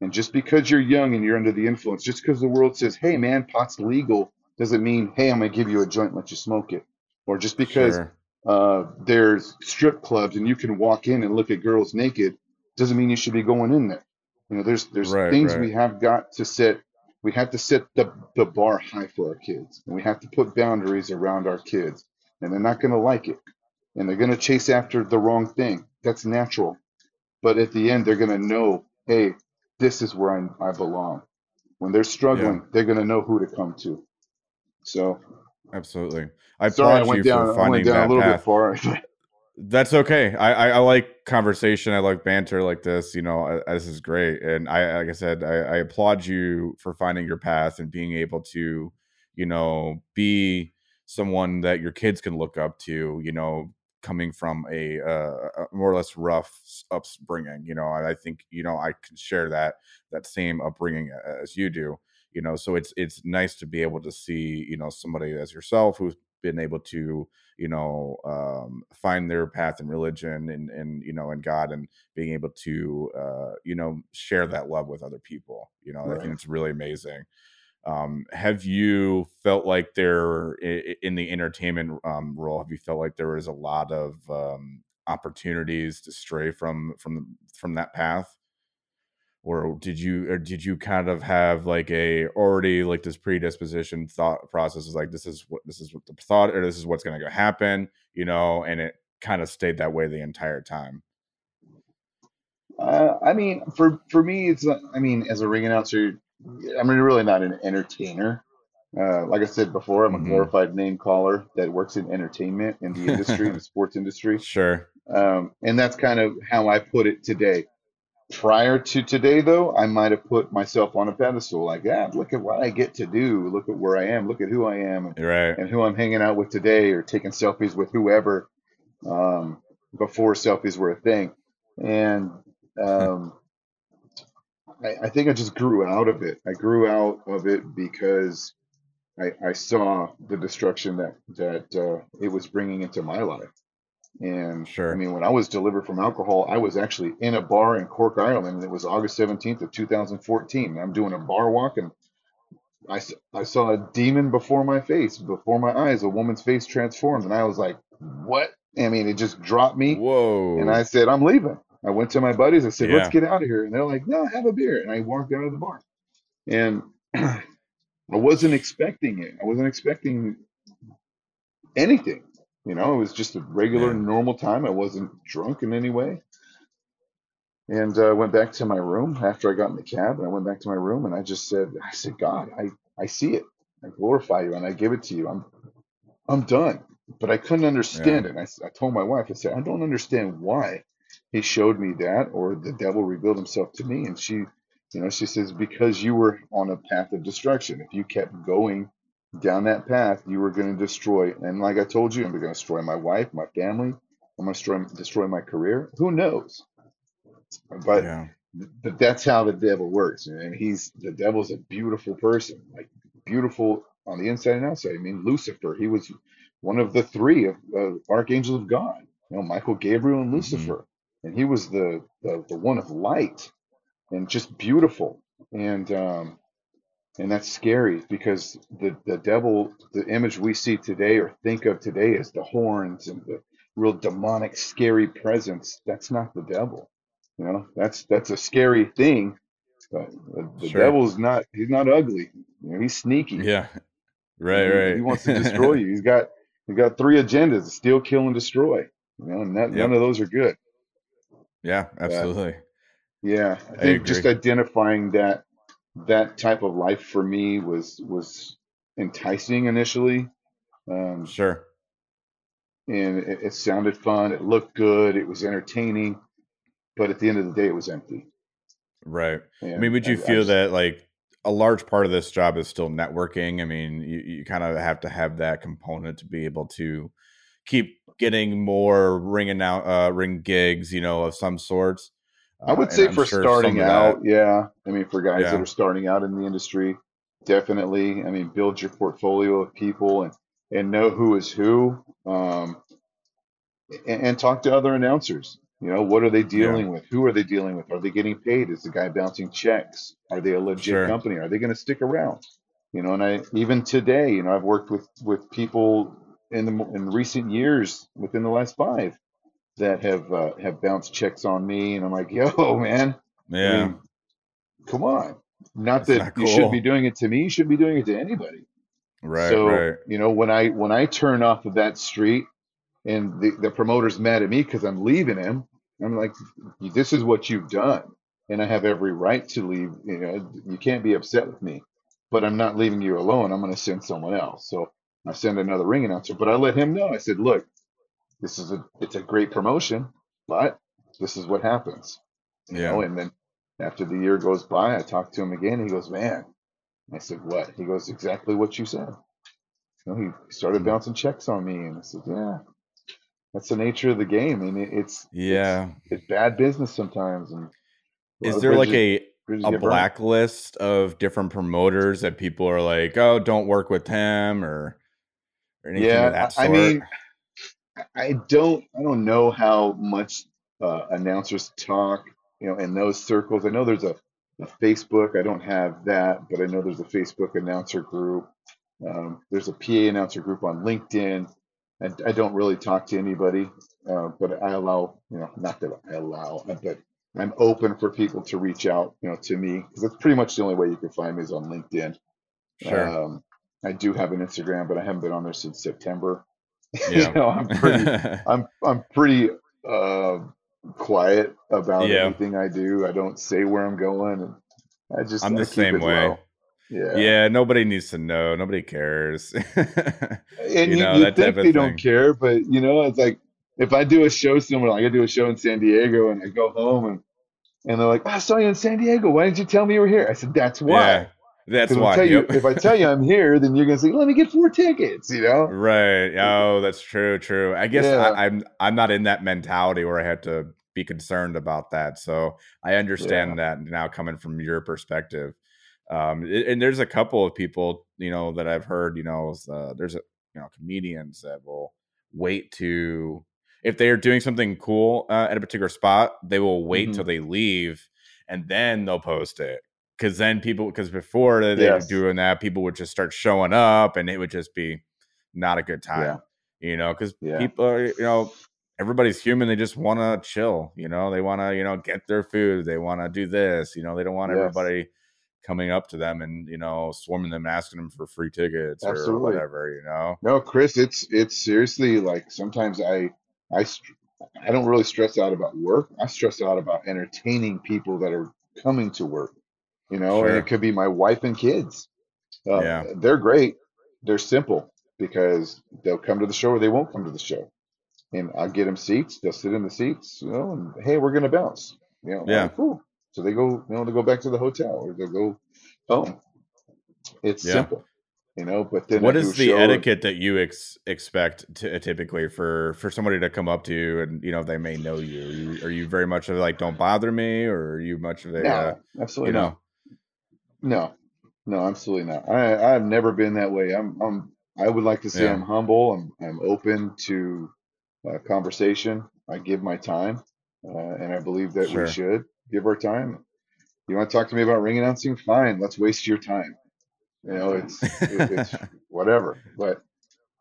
Speaker 2: And just because you're young and you're under the influence, just because the world says, "Hey, man, pot's legal," doesn't mean, "Hey, I'm going to give you a joint, and let you smoke it." Or just because
Speaker 1: Sure.
Speaker 2: uh, there's strip clubs and you can walk in and look at girls naked doesn't mean you should be going in there. You know, there's there's
Speaker 1: Right,
Speaker 2: things
Speaker 1: right.
Speaker 2: we have got to set. We have to set the the bar high for our kids, and we have to put boundaries around our kids. And they're not going to like it, and they're going to chase after the wrong thing. That's natural. But at the end, they're going to know, hey, this is where I, I belong. When they're struggling, they're going to know who to come to. So
Speaker 1: Absolutely. I
Speaker 2: sorry, I went down. I went down a little
Speaker 1: path.
Speaker 2: bit far.
Speaker 1: That's okay. I, I, I like conversation. I like banter like this. You know, uh, this is great. And I, like I said, I, I applaud you for finding your path and being able to, you know, be someone that your kids can look up to. You know, coming from a, uh, a more or less rough upbringing. You know, and I think you know I can share that that same upbringing as you do. You know, so it's it's nice to be able to see you know somebody as yourself who's been able to you know um, find their path in religion and and you know in God and being able to uh, you know share that love with other people. You know, I think it's really amazing. Um, have you felt like there in the entertainment um, role? Have you felt like there was a lot of um, opportunities to stray from from from that path? Or did you or did you kind of have like a already like this predisposition thought process is like this is what this is what the thought or this is what's going to happen you know and it kind of stayed that way the entire time
Speaker 2: Uh, I mean, for for me, it's not- I mean, as a ring announcer, I'm really not an entertainer. Uh, like I said before, I'm a
Speaker 1: Mhm.
Speaker 2: glorified name caller that works in entertainment in the industry, the sports industry,
Speaker 1: sure
Speaker 2: um, and that's kind of how I put it today. Prior to today, though, I might have put myself on a pedestal, like, ah, look at what I get to do, look at where I am, look at who I am, and,
Speaker 1: right.
Speaker 2: and who I'm hanging out with today, or taking selfies with whoever um, before selfies were a thing, and um, I, I think I just grew out of it. I grew out of it because I, I saw the destruction that that uh, it was bringing into my life. And
Speaker 1: Sure.
Speaker 2: I mean, when I was delivered from alcohol, I was actually in a bar in Cork, Ireland, and it was August 17th of 2014. I'm doing a bar walk, and I, I saw a demon before my face, before my eyes, a woman's face transformed, and I was like, "What?" I mean, it just dropped me.
Speaker 1: whoa
Speaker 2: And I said, I'm leaving. I went to my buddies. I said, let's get out of here. And they're like, no, have a beer. And I walked out of the bar. And I wasn't expecting it. I wasn't expecting anything. You know, it was just a regular,
Speaker 1: Yeah.
Speaker 2: normal time. I wasn't drunk in any way. and uh, went back to my room after I got in the cab. And I went back to my room and I just said, I said, God, I, I see it. I glorify you and I give it to you. I'm I'm done. But I couldn't
Speaker 1: Yeah.
Speaker 2: understand it. And I, I told my wife, I said, I don't understand why he showed me that or the devil revealed himself to me. And she, you know, she says, because you were on a path of destruction. If you kept going down that path, you were going to destroy. And like I told you, I'm going to destroy my wife, my family. I'm going to destroy, destroy my career. Who knows? But
Speaker 1: Yeah.
Speaker 2: but that's how the devil works. And he's the devil's a beautiful person, like beautiful on the inside and outside. I mean, Lucifer, he was one of the three of uh, archangels of God. You know, Michael, Gabriel, and
Speaker 1: hmm
Speaker 2: Lucifer, and he was the the, the one of light and just beautiful. And um, and that's scary because the the devil, the image we see today or think of today is the horns and the real demonic, scary presence. That's not the devil. You know, that's that's a scary thing but the, the
Speaker 1: Sure.
Speaker 2: devil's not he's not ugly. You know, he's sneaky.
Speaker 1: Yeah. Right.
Speaker 2: he,
Speaker 1: Right.
Speaker 2: he wants to destroy you. He's got he's got three agendas: steal, kill, and destroy. You know, and that, none of those are good.
Speaker 1: Yeah.
Speaker 2: But
Speaker 1: Absolutely.
Speaker 2: yeah, I
Speaker 1: I
Speaker 2: think just identifying that that type of life for me was was enticing initially. Um,
Speaker 1: Sure.
Speaker 2: and it, it sounded fun. It looked good. It was entertaining. But at the end of the day, it was empty.
Speaker 1: Right. I mean, would you
Speaker 2: I
Speaker 1: feel
Speaker 2: just
Speaker 1: that like a large part of this job is still networking? I mean, you, you kind of have to have that component to be able to keep getting more ring annou- uh, ring gigs, you know, of some sorts.
Speaker 2: I
Speaker 1: Uh,
Speaker 2: would
Speaker 1: and
Speaker 2: say for
Speaker 1: sure
Speaker 2: starting out,
Speaker 1: that,
Speaker 2: yeah. I mean, for guys that are starting out in the industry, definitely. I mean, build your portfolio of people and and know who is who, um, and, and talk to other announcers. You know, what are they
Speaker 1: yeah,
Speaker 2: dealing with? Who are they dealing with? Are they getting paid? Is the guy bouncing checks? Are they a legit
Speaker 1: sure,
Speaker 2: company? Are they going to stick around? You know, and I even today, you know, I've worked with with people in the in recent years, within the last five, that have uh, have bounced checks on me, and I'm like, yo, man. I mean, come on. Not that
Speaker 1: not
Speaker 2: you shouldn't be doing it to me, you shouldn't be doing it to anybody.
Speaker 1: Right,
Speaker 2: So,
Speaker 1: right,
Speaker 2: you know, when I when I turn off of that street and the, the promoter's mad at me because I'm leaving him, I'm like, this is what you've done. And I have every right to leave. You know, you can't be upset with me, but I'm not leaving you alone. I'm going to send someone else. So I send another ring announcer, but I let him know. I said, look, this is a it's a great promotion, but this is what happens. You know, and then after the year goes by, I talk to him again. He goes, man. I said, what? He goes, exactly what you said. You know, he started bouncing checks on me, and I said, yeah, that's the nature of the game. It, it's it's
Speaker 1: yeah.
Speaker 2: it's bad business sometimes, and lot
Speaker 1: Is there like a a blacklist of different promoters that people are like, oh, don't work with him or or anything of
Speaker 2: Yeah,
Speaker 1: that
Speaker 2: I, mean, I don't I don't know how much uh, announcers talk, you know, in those circles. I know there's a, a Facebook. I don't have that, but I know there's a Facebook announcer group. Um, there's a PA announcer group on LinkedIn. And I don't really talk to anybody, uh, but I allow, you know, not that I allow, but I'm open for people to reach out, you know, to me because that's pretty much the only way you can find me is on LinkedIn.
Speaker 1: Sure.
Speaker 2: Um, I do have an Instagram, but I haven't been on there since September. you know, I'm pretty, I'm, I'm pretty uh, quiet about
Speaker 1: yeah.
Speaker 2: anything I do. I don't say where I'm going, and I just
Speaker 1: I'm the same way.
Speaker 2: low. Yeah.
Speaker 1: Yeah, nobody needs to know. Nobody cares.
Speaker 2: And
Speaker 1: you
Speaker 2: you
Speaker 1: know,
Speaker 2: you think they don't care, but you know, it's like if I do a show somewhere, like I do a show in San Diego, and I go home and and they're like, "Oh, I saw you in San Diego. Why didn't you tell me you were here?" I said, "That's
Speaker 1: Yeah.
Speaker 2: why."
Speaker 1: That's why.
Speaker 2: tell you if I tell you I'm here, then you're gonna say, "Let me get four tickets," you know?
Speaker 1: Right. Oh, that's true. True. I guess
Speaker 2: Yeah,
Speaker 1: I, I'm I'm not in that mentality where I had to be concerned about that. So I
Speaker 2: yeah,
Speaker 1: understand that now coming from your perspective. Um, and there's a couple of people, you know, that I've heard, you know, uh, there's a you know comedians that will wait to if they are doing something cool uh, at a particular spot, they will wait till
Speaker 2: hmm
Speaker 1: they leave and then they'll post it. Because then people, because before they were doing that, people would just start showing up and it would just be not a good
Speaker 2: yeah,
Speaker 1: time, you know, because
Speaker 2: yeah,
Speaker 1: people, are, you know, everybody's human. They just want to chill, you know, they want to, you know, get their food. They want to do this, you know, they don't want
Speaker 2: yes,
Speaker 1: everybody coming up to them and, you know, swarming them, asking them for free tickets or whatever, you know.
Speaker 2: No, Chris, it's it's seriously like sometimes I I str- I don't really stress out about work. I stress out about entertaining people that are coming to work, you know, and it could be my wife and kids. Uh,
Speaker 1: Yeah.
Speaker 2: they're great. They're simple because they'll come to the show or they won't come to the show. And I'll get them seats. They'll sit in the seats, you know, and hey, we're going to bounce. You know,
Speaker 1: Yeah.
Speaker 2: cool. So they go, you know, they go back to the hotel or they'll go home. It's
Speaker 1: Yeah.
Speaker 2: simple, you know, but then
Speaker 1: What is the
Speaker 2: and
Speaker 1: etiquette that you ex- expect to, typically for for somebody to come up to you and you know they may know you? Are you, are you very much of like don't bother me, or are you much of a uh,
Speaker 2: no,
Speaker 1: you
Speaker 2: absolutely not. No, no, absolutely not. I I've never been that way. I'm I'm I would like to say
Speaker 1: Yeah.
Speaker 2: I'm humble. I'm I'm open to uh, conversation. I give my time, uh, and I believe that we
Speaker 1: Sure.
Speaker 2: should give our time. You want to talk to me about ring announcing? Fine, let's waste your time. You know, it's it, it's whatever. But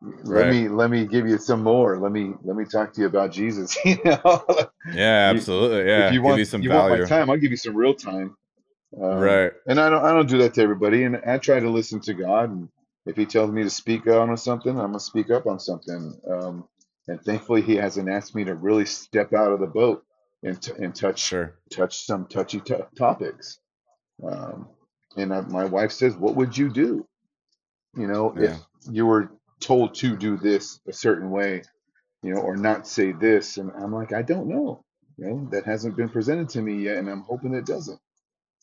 Speaker 2: let
Speaker 1: right.
Speaker 2: me let me give you some more. Let me let me talk to you about Jesus. You know,
Speaker 1: Yeah.
Speaker 2: you,
Speaker 1: Absolutely.
Speaker 2: if
Speaker 1: Yeah.
Speaker 2: you
Speaker 1: Give
Speaker 2: want
Speaker 1: you some
Speaker 2: you want my
Speaker 1: value.
Speaker 2: time, I'll give you some real time. Um,
Speaker 1: Right.
Speaker 2: and I don't I don't do that to everybody. And I try to listen to God. And if He tells me to speak on something, I'm gonna speak up on something. Um, and thankfully, He hasn't asked me to really step out of the boat and t- and touch
Speaker 1: Sure.
Speaker 2: touch some touchy to topics. Um, and I, my wife says, "What would you do? You know, if you were told to do this a certain way, you know, or not say this?" And I'm like, "I don't know. You know, that hasn't been presented to me yet, and I'm hoping it doesn't."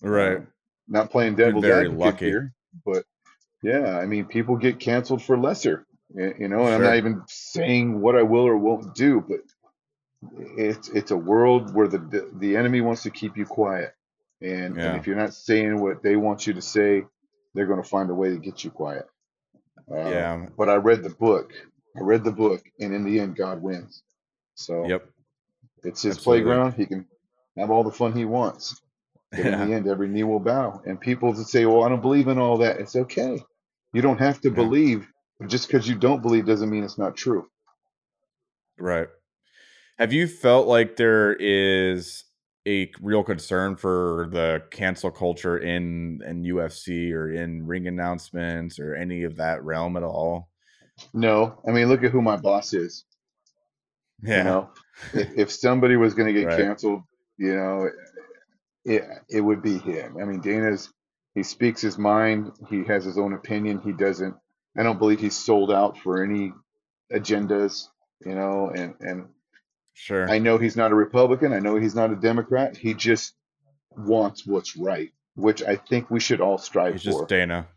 Speaker 1: Right.
Speaker 2: Um, not playing devil's
Speaker 1: very
Speaker 2: advocate
Speaker 1: lucky.
Speaker 2: here, but yeah, I mean, people get canceled for lesser, you know, and I'm not even saying what I will or won't do, but it's it's a world where the the, the enemy wants to keep you quiet, and and if you're not saying what they want you to say, they're going to find a way to get you quiet. Um,
Speaker 1: Yeah.
Speaker 2: but I read the book. I read the book, and in the end, God wins. So
Speaker 1: Yep.
Speaker 2: it's his
Speaker 1: Absolutely.
Speaker 2: playground. He can have all the fun he wants. In the end, every knee will bow. And people that say, well, I don't believe in all that, it's okay. You don't have to
Speaker 1: Yeah.
Speaker 2: believe. Just because you don't believe doesn't mean it's not true.
Speaker 1: Right. Have you felt like there is a real concern for the cancel culture in in UFC or in ring announcements or any of that realm at all?
Speaker 2: No, I mean, look at who my boss is. You
Speaker 1: Yeah.
Speaker 2: know, if, if somebody was going to get
Speaker 1: Right.
Speaker 2: canceled, you know, it, it would be him. I mean, Dana's, he speaks his mind. He has his own opinion. He doesn't, I don't believe he's sold out for any agendas, you know, and, and
Speaker 1: Sure.
Speaker 2: I know he's not a Republican. I know he's not a Democrat. He just wants what's right, which I think we should all strive for.
Speaker 1: He's just. Dana.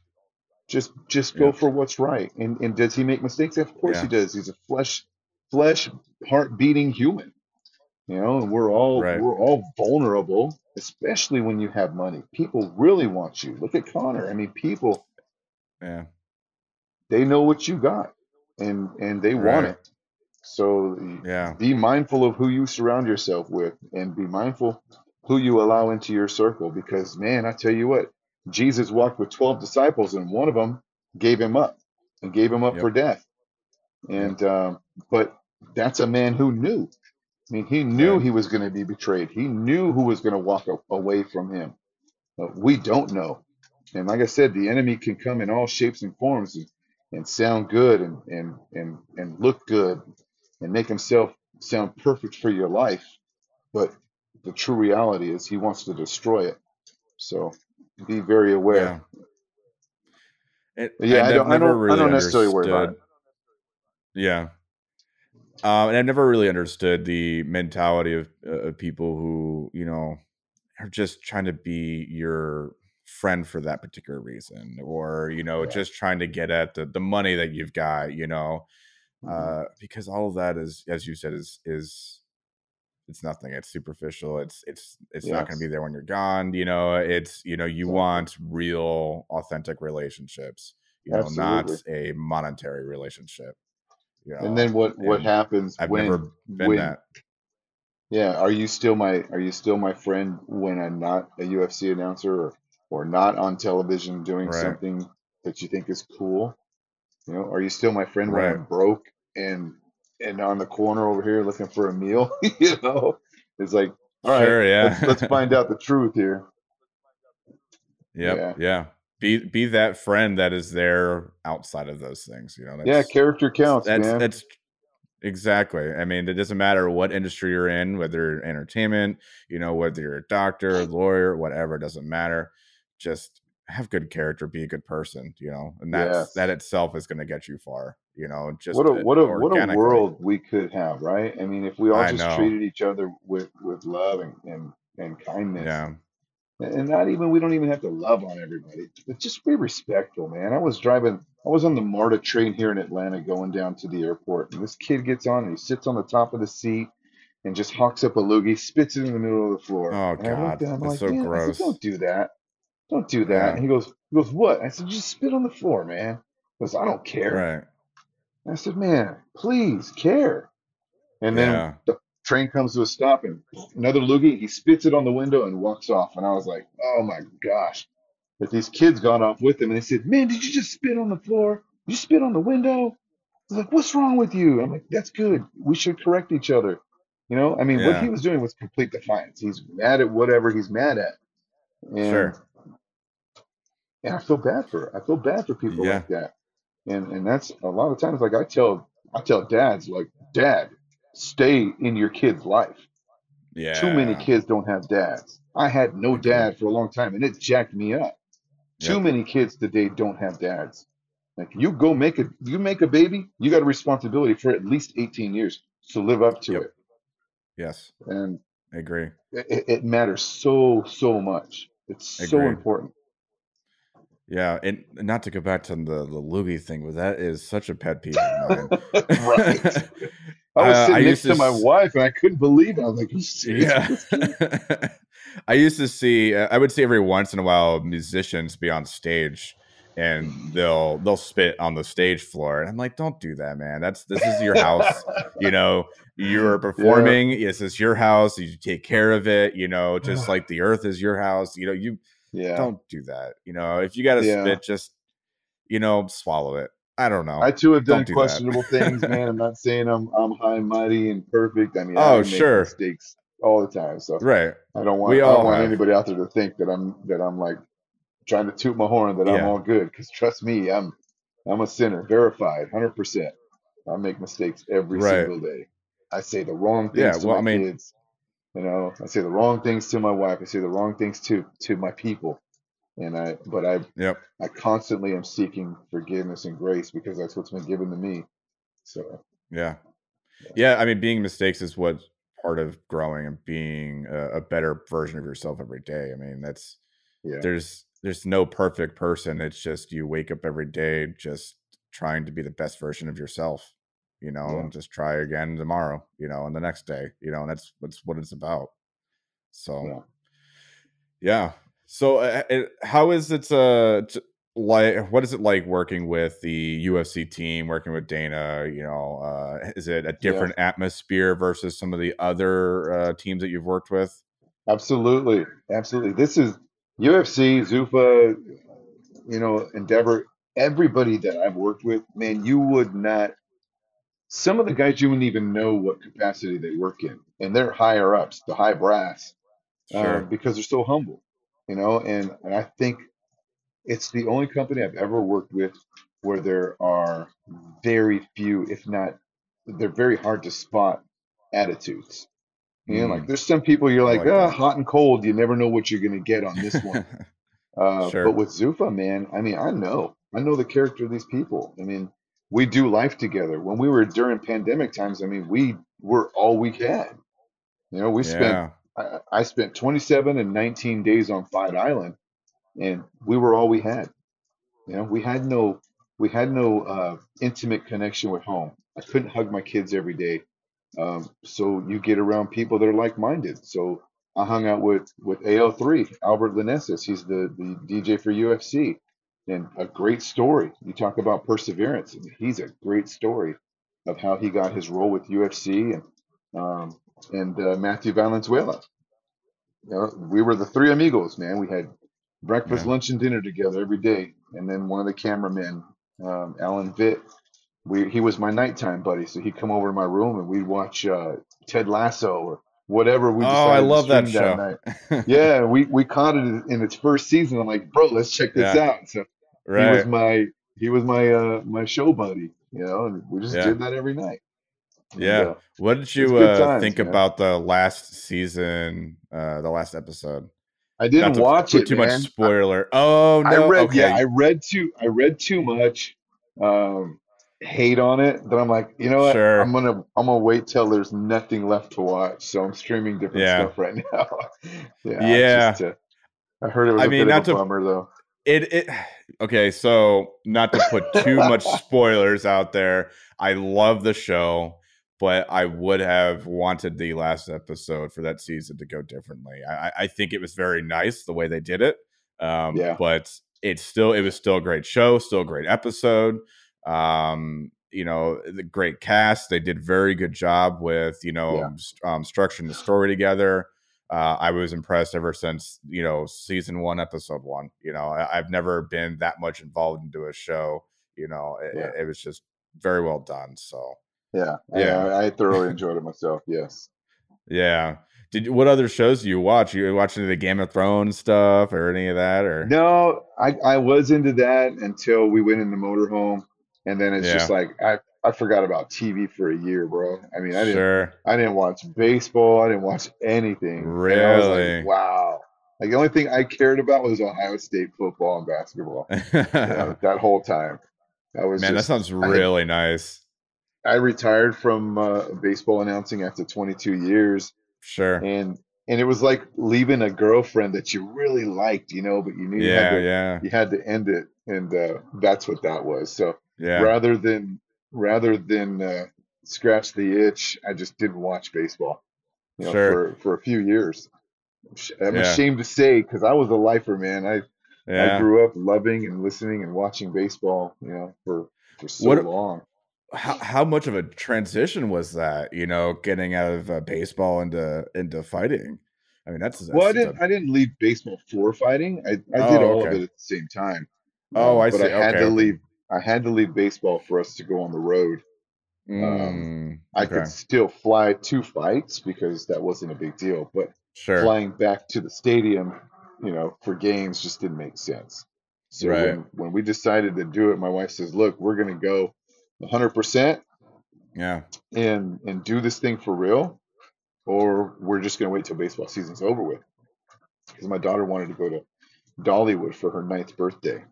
Speaker 2: Just just go
Speaker 1: Yep.
Speaker 2: for what's right. And and does he make mistakes? Of course he does. He's a flesh flesh heart beating human. You know, and we're all
Speaker 1: Right.
Speaker 2: we're all vulnerable, especially when you have money. People really want you. Look at Conor. I mean, people
Speaker 1: Yeah.
Speaker 2: they know what you got and and they want it. So
Speaker 1: Yeah.
Speaker 2: be mindful of who you surround yourself with and be mindful who you allow into your circle because man, I tell you what, Jesus walked with 12 disciples and one of them gave him up and gave him up for
Speaker 1: Yep.
Speaker 2: death.
Speaker 1: Yep.
Speaker 2: And um, but that's a man who knew. I mean, he knew
Speaker 1: Right.
Speaker 2: he was going to be betrayed. He knew who was going to walk a- away from him. But we don't know. And like I said, the enemy can come in all shapes and forms and, and sound good and, and, and, and look good and make himself sound perfect for your life. But the true reality is he wants to destroy it. So be very aware.
Speaker 1: Yeah. It,
Speaker 2: But yeah,
Speaker 1: and
Speaker 2: I
Speaker 1: I've
Speaker 2: don't, I
Speaker 1: never
Speaker 2: don't, I
Speaker 1: really
Speaker 2: don't necessarily worry about
Speaker 1: understood. Yeah. Um, and I've never really understood the mentality of, uh, of people who, you know, are just trying to be your friend for that particular reason, or you know.
Speaker 2: Yeah.
Speaker 1: just trying to get at the the money that you've got, you know,
Speaker 2: Mhm.
Speaker 1: uh, because all of that is, as you said, is is it's nothing. It's superficial. It's it's it's not going to be there when you're gone. You know, it's you know, you
Speaker 2: exactly.
Speaker 1: want real, authentic relationships. You know, not a monetary relationship. You
Speaker 2: And then what, what
Speaker 1: and
Speaker 2: happens
Speaker 1: I've
Speaker 2: when,
Speaker 1: never been
Speaker 2: when,
Speaker 1: that.
Speaker 2: yeah, are you still my, are you still my friend when I'm not a UFC announcer or, or not on television doing
Speaker 1: Right.
Speaker 2: something that you think is cool? You know, are you still my friend when I'm broke and, and on the corner over here looking for a meal? you know, it's like, all right,
Speaker 1: Sure.
Speaker 2: let's, let's find out the truth here.
Speaker 1: yep.
Speaker 2: Yeah.
Speaker 1: Yeah. Be be that friend that is there outside of those things. You know,
Speaker 2: Yeah. Character counts,
Speaker 1: that's
Speaker 2: man.
Speaker 1: that's Exactly. I mean, it doesn't matter what industry you're in, whether entertainment, you know, whether you're a doctor, lawyer, whatever, it doesn't matter. Just have good character, be a good person, you know, and that's
Speaker 2: Yes.
Speaker 1: that itself is going to get you far, you know, just
Speaker 2: What a what a what a world we could have, right? I mean, if we all
Speaker 1: I
Speaker 2: just
Speaker 1: know.
Speaker 2: treated each other with with love and and, and kindness,
Speaker 1: Yeah.
Speaker 2: And not even we don't even have to love on everybody, but just be respectful, man. I was driving, I was on the MARTA train here in Atlanta, going down to the airport, and this kid gets on and he sits on the top of the seat and just hawks up a loogie, spits it in the middle of the floor.
Speaker 1: Oh,
Speaker 2: and
Speaker 1: God.
Speaker 2: looked at him I'm
Speaker 1: That's
Speaker 2: like,
Speaker 1: so
Speaker 2: man,
Speaker 1: gross.
Speaker 2: said, don't do that, don't do that.
Speaker 1: Yeah.
Speaker 2: And he goes, he goes, what? I said, just spit on the floor, man. He goes, I don't care.
Speaker 1: Right.
Speaker 2: I said, man, please care. And then
Speaker 1: Yeah.
Speaker 2: the train comes to a stop and another loogie, he spits it on the window and walks off. And I was like, oh my gosh. But these kids got off with him and they said, man, did you just spit on the floor? You spit on the window? I was like, what's wrong with you? I'm like, that's good. We should correct each other. You know, I mean, what he was doing was complete defiance. He's mad at whatever he's mad at. And
Speaker 1: Sure.
Speaker 2: and I feel bad for I feel bad for people
Speaker 1: Yeah.
Speaker 2: like that. And and that's a lot of times like I tell I tell dads like dad stay in your kid's life.
Speaker 1: Yeah.
Speaker 2: Too many kids don't have dads. I had no
Speaker 1: mm-hmm.
Speaker 2: dad for a long time and it jacked me up. Too
Speaker 1: Yep.
Speaker 2: many kids today don't have dads. Like you go make a you make a baby, you got a responsibility for at least 18 years to live up to
Speaker 1: Yep.
Speaker 2: it.
Speaker 1: Yes.
Speaker 2: And
Speaker 1: I agree.
Speaker 2: it, it matters so so much. It's so
Speaker 1: Agreed.
Speaker 2: important.
Speaker 1: Yeah, and not to go back to the the loogie thing, but that is such a pet peeve of mine.
Speaker 2: right. I was
Speaker 1: Uh,
Speaker 2: sitting
Speaker 1: I
Speaker 2: next to
Speaker 1: to
Speaker 2: my wife and I couldn't believe it. I was like?
Speaker 1: Yeah. I used to see I would see every once in a while musicians be on stage and they'll they'll spit on the stage floor and I'm like don't do that man. That's this is your house. you know, you're performing, this is your house, you take care of it, you know, just like the earth is your house. You know, you
Speaker 2: yeah.
Speaker 1: don't do that. You know, if you got to
Speaker 2: Yeah.
Speaker 1: spit just you know, swallow it. I don't know.
Speaker 2: I too have done
Speaker 1: do
Speaker 2: questionable things, man. I'm not saying I'm I'm high and mighty and perfect. I mean,
Speaker 1: Oh,
Speaker 2: I make
Speaker 1: sure.
Speaker 2: mistakes all the time. So
Speaker 1: right.
Speaker 2: I don't want
Speaker 1: We
Speaker 2: I don't want
Speaker 1: have.
Speaker 2: anybody out there to think that I'm that I'm like trying to toot my horn that I'm all good. Because trust me, I'm I'm a sinner, verified, hundred percent. I make mistakes every
Speaker 1: Right.
Speaker 2: single day. I say the wrong things
Speaker 1: Yeah,
Speaker 2: to
Speaker 1: well,
Speaker 2: my
Speaker 1: I mean-
Speaker 2: kids. You know, I say the wrong things to my wife. I say the wrong things to to my people. And I, but I,
Speaker 1: Yep.
Speaker 2: I constantly am seeking forgiveness and grace because that's what's been given to me. So
Speaker 1: Yeah. Yeah. I mean, being mistakes is what part of growing and being a, a better version of yourself every day. I mean, that's
Speaker 2: yeah,
Speaker 1: there's there's no perfect person. It's just you wake up every day just trying to be the best version of yourself, you know,
Speaker 2: Yeah.
Speaker 1: and just try again tomorrow, you know, and the next day, you know, and that's that's what it's about. So
Speaker 2: yeah.
Speaker 1: yeah. So uh, how is it uh t- like what is it like working with the UFC team, working with Dana, you know, uh is it a different atmosphere versus some of the other uh teams that you've worked with?
Speaker 2: Absolutely, absolutely. This is UFC, Zuffa, you know, Endeavor. Everybody that I've worked with, man, you would not. Some of the guys you wouldn't even know what capacity they work in, and they're higher ups, the high brass,
Speaker 1: Sure.
Speaker 2: um, because they're so humble, you know. And and I think it's the only company I've ever worked with where there are very few, if not, they're very hard to spot attitudes. You know, like
Speaker 1: Mm.
Speaker 2: there's some people you're like,
Speaker 1: like that.
Speaker 2: hot and cold. You never know what you're gonna get on this one. Uh,
Speaker 1: Sure.
Speaker 2: but with Zuffa, man, I mean, I know, I know the character of these people. I mean, we do life together. When we were during pandemic times, I mean, we were all we had. You know, we spent,
Speaker 1: yeah.
Speaker 2: I, I spent 27 and 19 days on Fight Island, and we were all we had. You know, we had no, we had no uh, intimate connection with home. I couldn't hug my kids every day. Um, so you get around people that are like-minded. So I hung out with with AL3, Albert Linessis. He's the the DJ for UFC, and a great story. You talk about perseverance. He's a great story of how he got his role with UFC and um, and uh, Matthew Valenzuela. You know, we were the three amigos, man. We had breakfast,
Speaker 1: Yeah.
Speaker 2: lunch, and dinner together every day. And then one of the cameramen, um, Alan Vitt, we he was my nighttime buddy. So he'd come over to my room and we'd watch uh, Ted Lasso or whatever we
Speaker 1: Oh, I
Speaker 2: to
Speaker 1: love that show.
Speaker 2: night. Yeah, we we caught it in its first season. I'm like, bro, let's check this
Speaker 1: Yeah.
Speaker 2: out. So he was my he was my uh my show buddy, you know, and we just
Speaker 1: Yeah.
Speaker 2: did that every night.
Speaker 1: Yeah. What did you uh,
Speaker 2: times,
Speaker 1: think
Speaker 2: man.
Speaker 1: about the last season, uh, the last episode?
Speaker 2: I didn't
Speaker 1: to
Speaker 2: watch it,
Speaker 1: too
Speaker 2: man.
Speaker 1: much spoiler. Oh
Speaker 2: I
Speaker 1: no.
Speaker 2: read,
Speaker 1: okay.
Speaker 2: yeah, I read too. I read too much um, hate on it. That I'm like, you know what?
Speaker 1: Sure.
Speaker 2: I'm gonna, I'm gonna wait till there's nothing left to watch. So I'm streaming different
Speaker 1: Yeah.
Speaker 2: stuff right now. yeah,
Speaker 1: Yeah.
Speaker 2: Just, uh, I heard it was
Speaker 1: I
Speaker 2: a
Speaker 1: mean, not to-
Speaker 2: bummer though.
Speaker 1: It it okay, so not to put too much spoilers out there. I love the show, but I would have wanted the last episode for that season to go differently. I, I- think it was very nice the way they did it. Um,
Speaker 2: Yeah.
Speaker 1: but it's still it was still a great show, still a great episode. Um, you know, the great cast. They did very good job with you know
Speaker 2: Yeah.
Speaker 1: st- um, structuring the story together. Uh, I was impressed ever since you know season one, episode one. You know, I, I've never been that much involved into a show. You know, it,
Speaker 2: Yeah.
Speaker 1: it was just very well done. So
Speaker 2: Yeah,
Speaker 1: Yeah.
Speaker 2: I, I thoroughly enjoyed it myself. Yes.
Speaker 1: yeah. Did what other shows do you watch? You watch any of the Game of Thrones stuff or any of that? Or
Speaker 2: No, I, I was into that until we went in the motorhome, and then it's just like I, I forgot about TV for a year, bro. I mean, I didn't
Speaker 1: sure.
Speaker 2: I didn't watch baseball. I didn't watch anything. I
Speaker 1: Really?
Speaker 2: like, wow. Like the only thing I cared about was Ohio State football and basketball. Yeah, that whole time. That was
Speaker 1: Man, that
Speaker 2: just,
Speaker 1: sounds
Speaker 2: I
Speaker 1: really nice.
Speaker 2: I retired from uh, baseball announcing after 22 years,
Speaker 1: Sure.
Speaker 2: and and it was like leaving a girlfriend that you really liked, you know, but you knew you had
Speaker 1: Yeah,
Speaker 2: to
Speaker 1: yeah,
Speaker 2: you had to end it, and uh, that's what that was. So
Speaker 1: yeah.
Speaker 2: rather than rather than uh, scratch the itch, I just didn't watch baseball, you know,
Speaker 1: Sure.
Speaker 2: for for a few years. I'm
Speaker 1: Yeah.
Speaker 2: ashamed to say because I was a lifer, man. I I grew up loving and listening and watching baseball, you know, for for so
Speaker 1: What-
Speaker 2: long.
Speaker 1: How how much of a transition was that? You know, getting out of uh, baseball into into fighting. I mean, that's, that's
Speaker 2: Well, I didn't I didn't leave baseball for fighting. I, I
Speaker 1: Oh,
Speaker 2: did all of it at the same time.
Speaker 1: Oh,
Speaker 2: Um,
Speaker 1: I
Speaker 2: but
Speaker 1: see.
Speaker 2: I had
Speaker 1: Okay,
Speaker 2: to leave. I had to leave baseball for us to go on the road.
Speaker 1: Mm,
Speaker 2: I
Speaker 1: okay.
Speaker 2: could still fly two fights because that wasn't a big deal, but
Speaker 1: sure.
Speaker 2: flying back to the stadium, you know, for games just didn't make sense. So
Speaker 1: Right.
Speaker 2: when, when we decided to do it, my wife says, "Look, we're going to go 100%
Speaker 1: Yeah.
Speaker 2: and and do this thing for real, or we're just going to wait till baseball season's over with." Because my daughter wanted to go to Dollywood for her ninth birthday,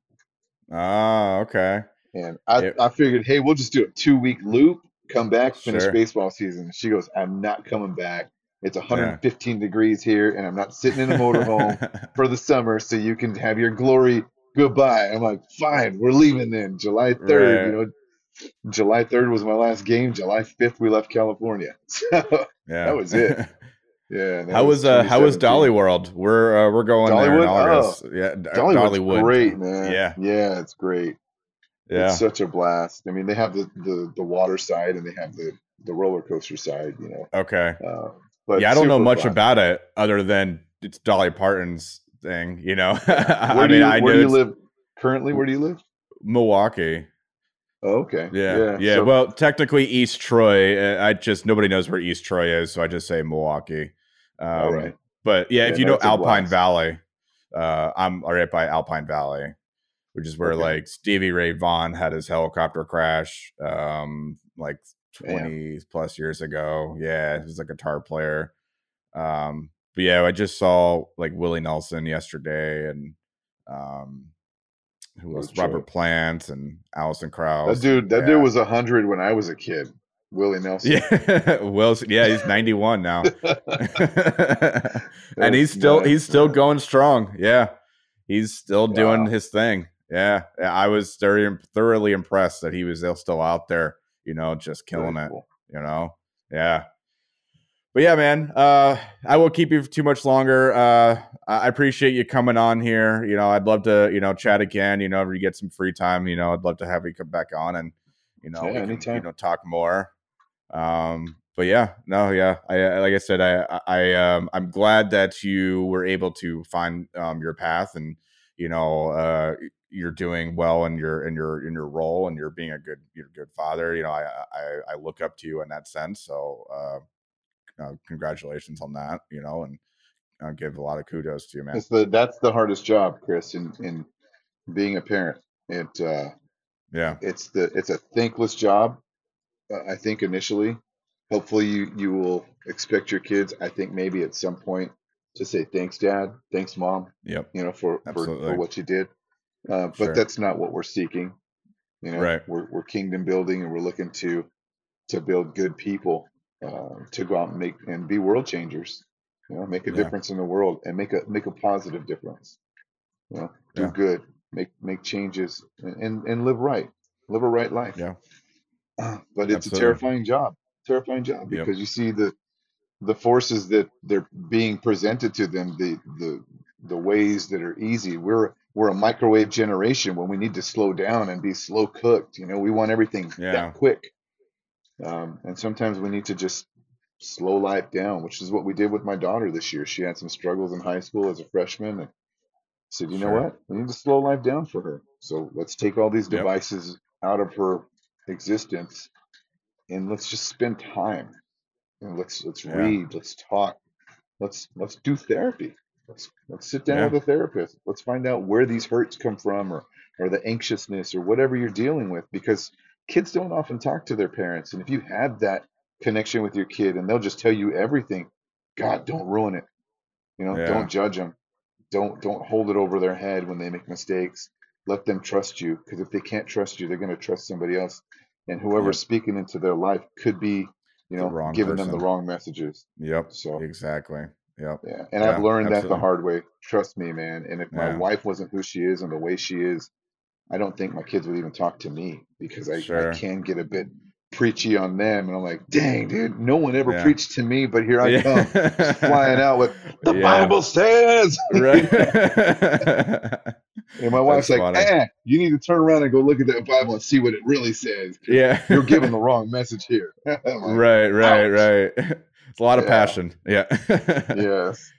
Speaker 1: Oh, okay.
Speaker 2: and I. I figured, hey, we'll just do a two week loop, come back, finish
Speaker 1: Sure.
Speaker 2: baseball season. And she goes, "I'm not coming back. It's 115 degrees here, and I'm not sitting in a motorhome." for the summer so you can have your glory goodbye. I'm like, fine, we're leaving then. July 3rd,
Speaker 1: Right.
Speaker 2: you know, July 3rd was my last game. July 5th, we left California. So,
Speaker 1: yeah.
Speaker 2: That was it. yeah.
Speaker 1: how was uh how was Dolly World? We're uh, we're going there in
Speaker 2: Dollywood? Oh,
Speaker 1: yeah, Dollywood.
Speaker 2: great, man.
Speaker 1: Yeah.
Speaker 2: Yeah, it's great.
Speaker 1: Yeah.
Speaker 2: It's such a blast. I mean, they have the, the, the water side and they have the, the roller coaster side, you know.
Speaker 1: Okay.
Speaker 2: Uh, but
Speaker 1: yeah, I don't know much
Speaker 2: fun.
Speaker 1: about it other than it's Dolly Parton's thing. You know, I mean,
Speaker 2: you,
Speaker 1: I
Speaker 2: where do you live currently? Where do you live?
Speaker 1: Milwaukee.
Speaker 2: Oh, okay.
Speaker 1: Yeah, yeah.
Speaker 2: so-
Speaker 1: well, technically East Troy. uh, I just nobody knows where East Troy is, so I just say Milwaukee. Um,
Speaker 2: all right.
Speaker 1: But yeah,
Speaker 2: Yeah,
Speaker 1: if you know Alpine. Valley, uh, I'm right by Alpine Valley, which is where
Speaker 2: Okay.
Speaker 1: like Stevie Ray Vaughan had his helicopter crash, um, like
Speaker 2: Damn.
Speaker 1: 20 plus years ago. Yeah, he was a guitar player. Um, but yeah, I just saw like Willie Nelson yesterday, and um, who was Robert. Plant and Alison Krauss.
Speaker 2: That dude, that
Speaker 1: Yeah.
Speaker 2: dude was a hundred when I was a kid. Willie Nelson.
Speaker 1: Yeah, Wilson. Yeah, he's 91 now. and he's still
Speaker 2: nuts,
Speaker 1: he's still going strong. Yeah, he's still doing
Speaker 2: Wow.
Speaker 1: his thing. Yeah, I was very thoroughly impressed that he was still out there. You know, just killing it. You know, yeah. But yeah, man, uh, I won't keep you too much longer. Uh, I appreciate you coming on here. You know, I'd love to, you know, chat again. You know, if you get some free time, you know, I'd love to have you come back on and, you know,
Speaker 2: Yeah,
Speaker 1: can, you know, talk more. Um, but yeah, no, yeah, I like I said, I I- I um I'm glad that you were able to find um your path and you know uh you're doing well in your in your in your role and you're being a good you're a good father. You know, I I I look up to you in that sense. So uh, uh congratulations on that. You know, and I give a lot of kudos to you, man.
Speaker 2: It's the that's the hardest job, Chris, in in being a parent. It uh,
Speaker 1: Yeah,
Speaker 2: it's the it's a thankless job. Uh, I think initially, hopefully you you will expect your kids. I think maybe at some point to say thanks, dad, thanks, mom.
Speaker 1: Yep.
Speaker 2: You know for for, for what you did. Uh, but
Speaker 1: Sure.
Speaker 2: that's not what we're seeking. You know,
Speaker 1: Right.
Speaker 2: we're we're kingdom building, and we're looking to to build good people uh, to go out and make and be world changers. You know, make a
Speaker 1: Yeah.
Speaker 2: difference in the world and make a make a positive difference. You know, do
Speaker 1: Yeah.
Speaker 2: good, make make changes, and, and and live right, live a right life.
Speaker 1: Yeah.
Speaker 2: But it's
Speaker 1: Absolutely.
Speaker 2: a terrifying job, terrifying job
Speaker 1: Yep.
Speaker 2: because you see the the forces that they're being presented to them, the the the ways that are easy. We're we're a microwave generation when we need to slow down and be slow cooked. You know, we want everything
Speaker 1: Yeah.
Speaker 2: that quick. Um, and sometimes we need to just slow life down, which is what we did with my daughter this year. She had some struggles in high school as a freshman and said, you know
Speaker 1: Sure.
Speaker 2: what? We need to slow life down for her. So let's take all these
Speaker 1: Yep.
Speaker 2: devices out of her existence and let's just spend time. And let's let's
Speaker 1: Yeah.
Speaker 2: read, let's talk, let's let's do therapy. Let's let's sit down
Speaker 1: Yeah.
Speaker 2: with a therapist. Let's find out where these hurts come from or or the anxiousness or whatever you're dealing with because kids don't often talk to their parents. And if you have that connection with your kid and they'll just tell you everything, God, don't ruin it. You know,
Speaker 1: Yeah.
Speaker 2: don't judge them. Don't don't hold it over their head when they make mistakes. Let them trust you because if they can't trust you, they're going to trust somebody else. And whoever's
Speaker 1: Yep.
Speaker 2: speaking into their life could be, you know, giving them the wrong messages.
Speaker 1: Yep.
Speaker 2: So
Speaker 1: Exactly. Yep.
Speaker 2: yeah, and
Speaker 1: Yeah,
Speaker 2: I've learned that the hard way. Trust me, man. And if my
Speaker 1: Yeah.
Speaker 2: wife wasn't who she is and the way she is, I don't think my kids would even talk to me because I,
Speaker 1: Sure.
Speaker 2: I can get a bit preachy on them. And I'm like, dang, dude, no one ever
Speaker 1: Yeah.
Speaker 2: preached to me, but here I
Speaker 1: Yeah.
Speaker 2: come flying out with the
Speaker 1: Yeah.
Speaker 2: Bible says.
Speaker 1: Right.
Speaker 2: And my wife's
Speaker 1: That's
Speaker 2: like,
Speaker 1: funny.
Speaker 2: eh, you need to turn around and go look at that Bible and see what it really says.
Speaker 1: yeah.
Speaker 2: You're giving the wrong message here. Like,
Speaker 1: right, right,
Speaker 2: ouch.
Speaker 1: right. It's a lot of passion. Yeah.
Speaker 2: Yes.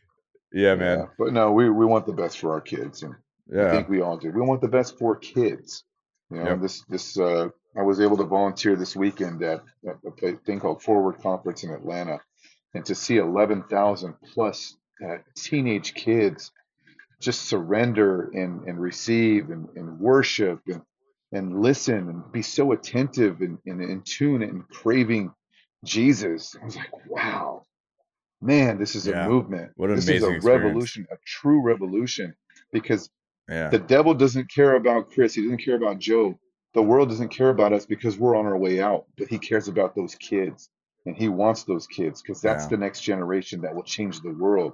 Speaker 1: yeah, man.
Speaker 2: But no, we, we want the best for our kids. And I think we all do. We want the best for kids. You know,
Speaker 1: Yep.
Speaker 2: this this uh, I was able to volunteer this weekend at, at a thing called Forward Conference in Atlanta, and to see eleven thousand plus uh, teenage kids just surrender and and receive and, and worship and and listen and be so attentive and, and in tune and craving Jesus. I was like, wow, man, this is
Speaker 1: Yeah.
Speaker 2: a movement.
Speaker 1: What an
Speaker 2: this is
Speaker 1: amazing
Speaker 2: a
Speaker 1: experience.
Speaker 2: revolution, a true revolution, because
Speaker 1: Yeah.
Speaker 2: the devil doesn't care about Chris. He doesn't care about Joe. The world doesn't care about us because we're on our way out, but he cares about those kids and he wants those kids because that's
Speaker 1: Yeah.
Speaker 2: the next generation that will change the world.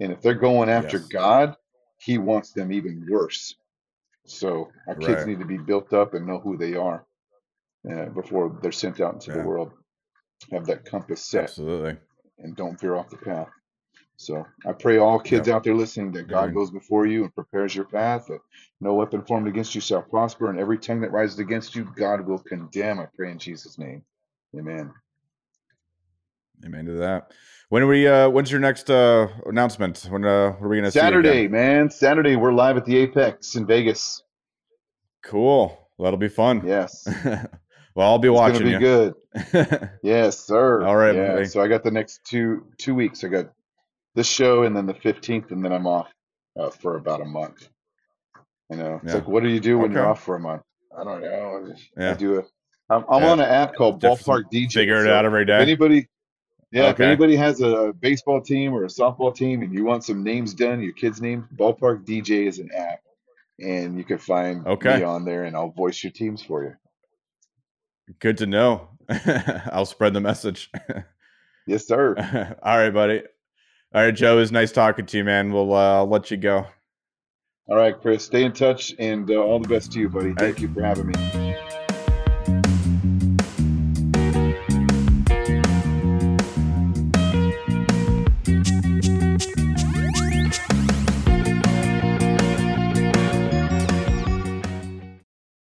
Speaker 2: And if they're going after
Speaker 1: Yes.
Speaker 2: God, he wants them even worse. So our kids
Speaker 1: Right.
Speaker 2: need to be built up and know who they are uh, before they're sent out into
Speaker 1: Yeah.
Speaker 2: the world. Have that compass set
Speaker 1: Absolutely.
Speaker 2: and don't veer off the path. So I pray all kids out there listening that God goes before you and prepares your path, that no weapon formed against you shall prosper, and every tongue that rises against you, God will condemn. I pray in Jesus' name. Amen.
Speaker 1: Amen to that. When are we uh when's your next uh announcement? When uh what are we gonna?
Speaker 2: Saturday, man. Saturday, we're live at the Apex in Vegas.
Speaker 1: Cool. That'll be fun.
Speaker 2: Yes.
Speaker 1: well, I'll be
Speaker 2: It's
Speaker 1: watching
Speaker 2: gonna be
Speaker 1: you.
Speaker 2: good. Yes, sir.
Speaker 1: All right,
Speaker 2: Yeah.
Speaker 1: buddy.
Speaker 2: So I got the next two two weeks. I got this show and then the fifteenth, and then I'm off uh, for about a month. You know, it's
Speaker 1: Yeah.
Speaker 2: like, what do you do when you're off for a month? I don't know. I just- I
Speaker 1: Yeah.
Speaker 2: do a. I'm, I'm
Speaker 1: Yeah.
Speaker 2: on an app called Ballpark DJ.
Speaker 1: Figure it
Speaker 2: so
Speaker 1: out every day
Speaker 2: anybody, yeah, if anybody has a baseball team or a softball team and you want some names done, your kid's name, Ballpark DJ is an app, and you can find
Speaker 1: Okay.
Speaker 2: me on there, and I'll voice your teams for you.
Speaker 1: Good to know. I'll spread the message.
Speaker 2: Yes, sir.
Speaker 1: All right, buddy. All right, Joe. It was nice talking to you, man. We'll uh, let you go.
Speaker 2: All right, Chris. Stay in touch, and uh, all the best to you, buddy. Thank you for having me.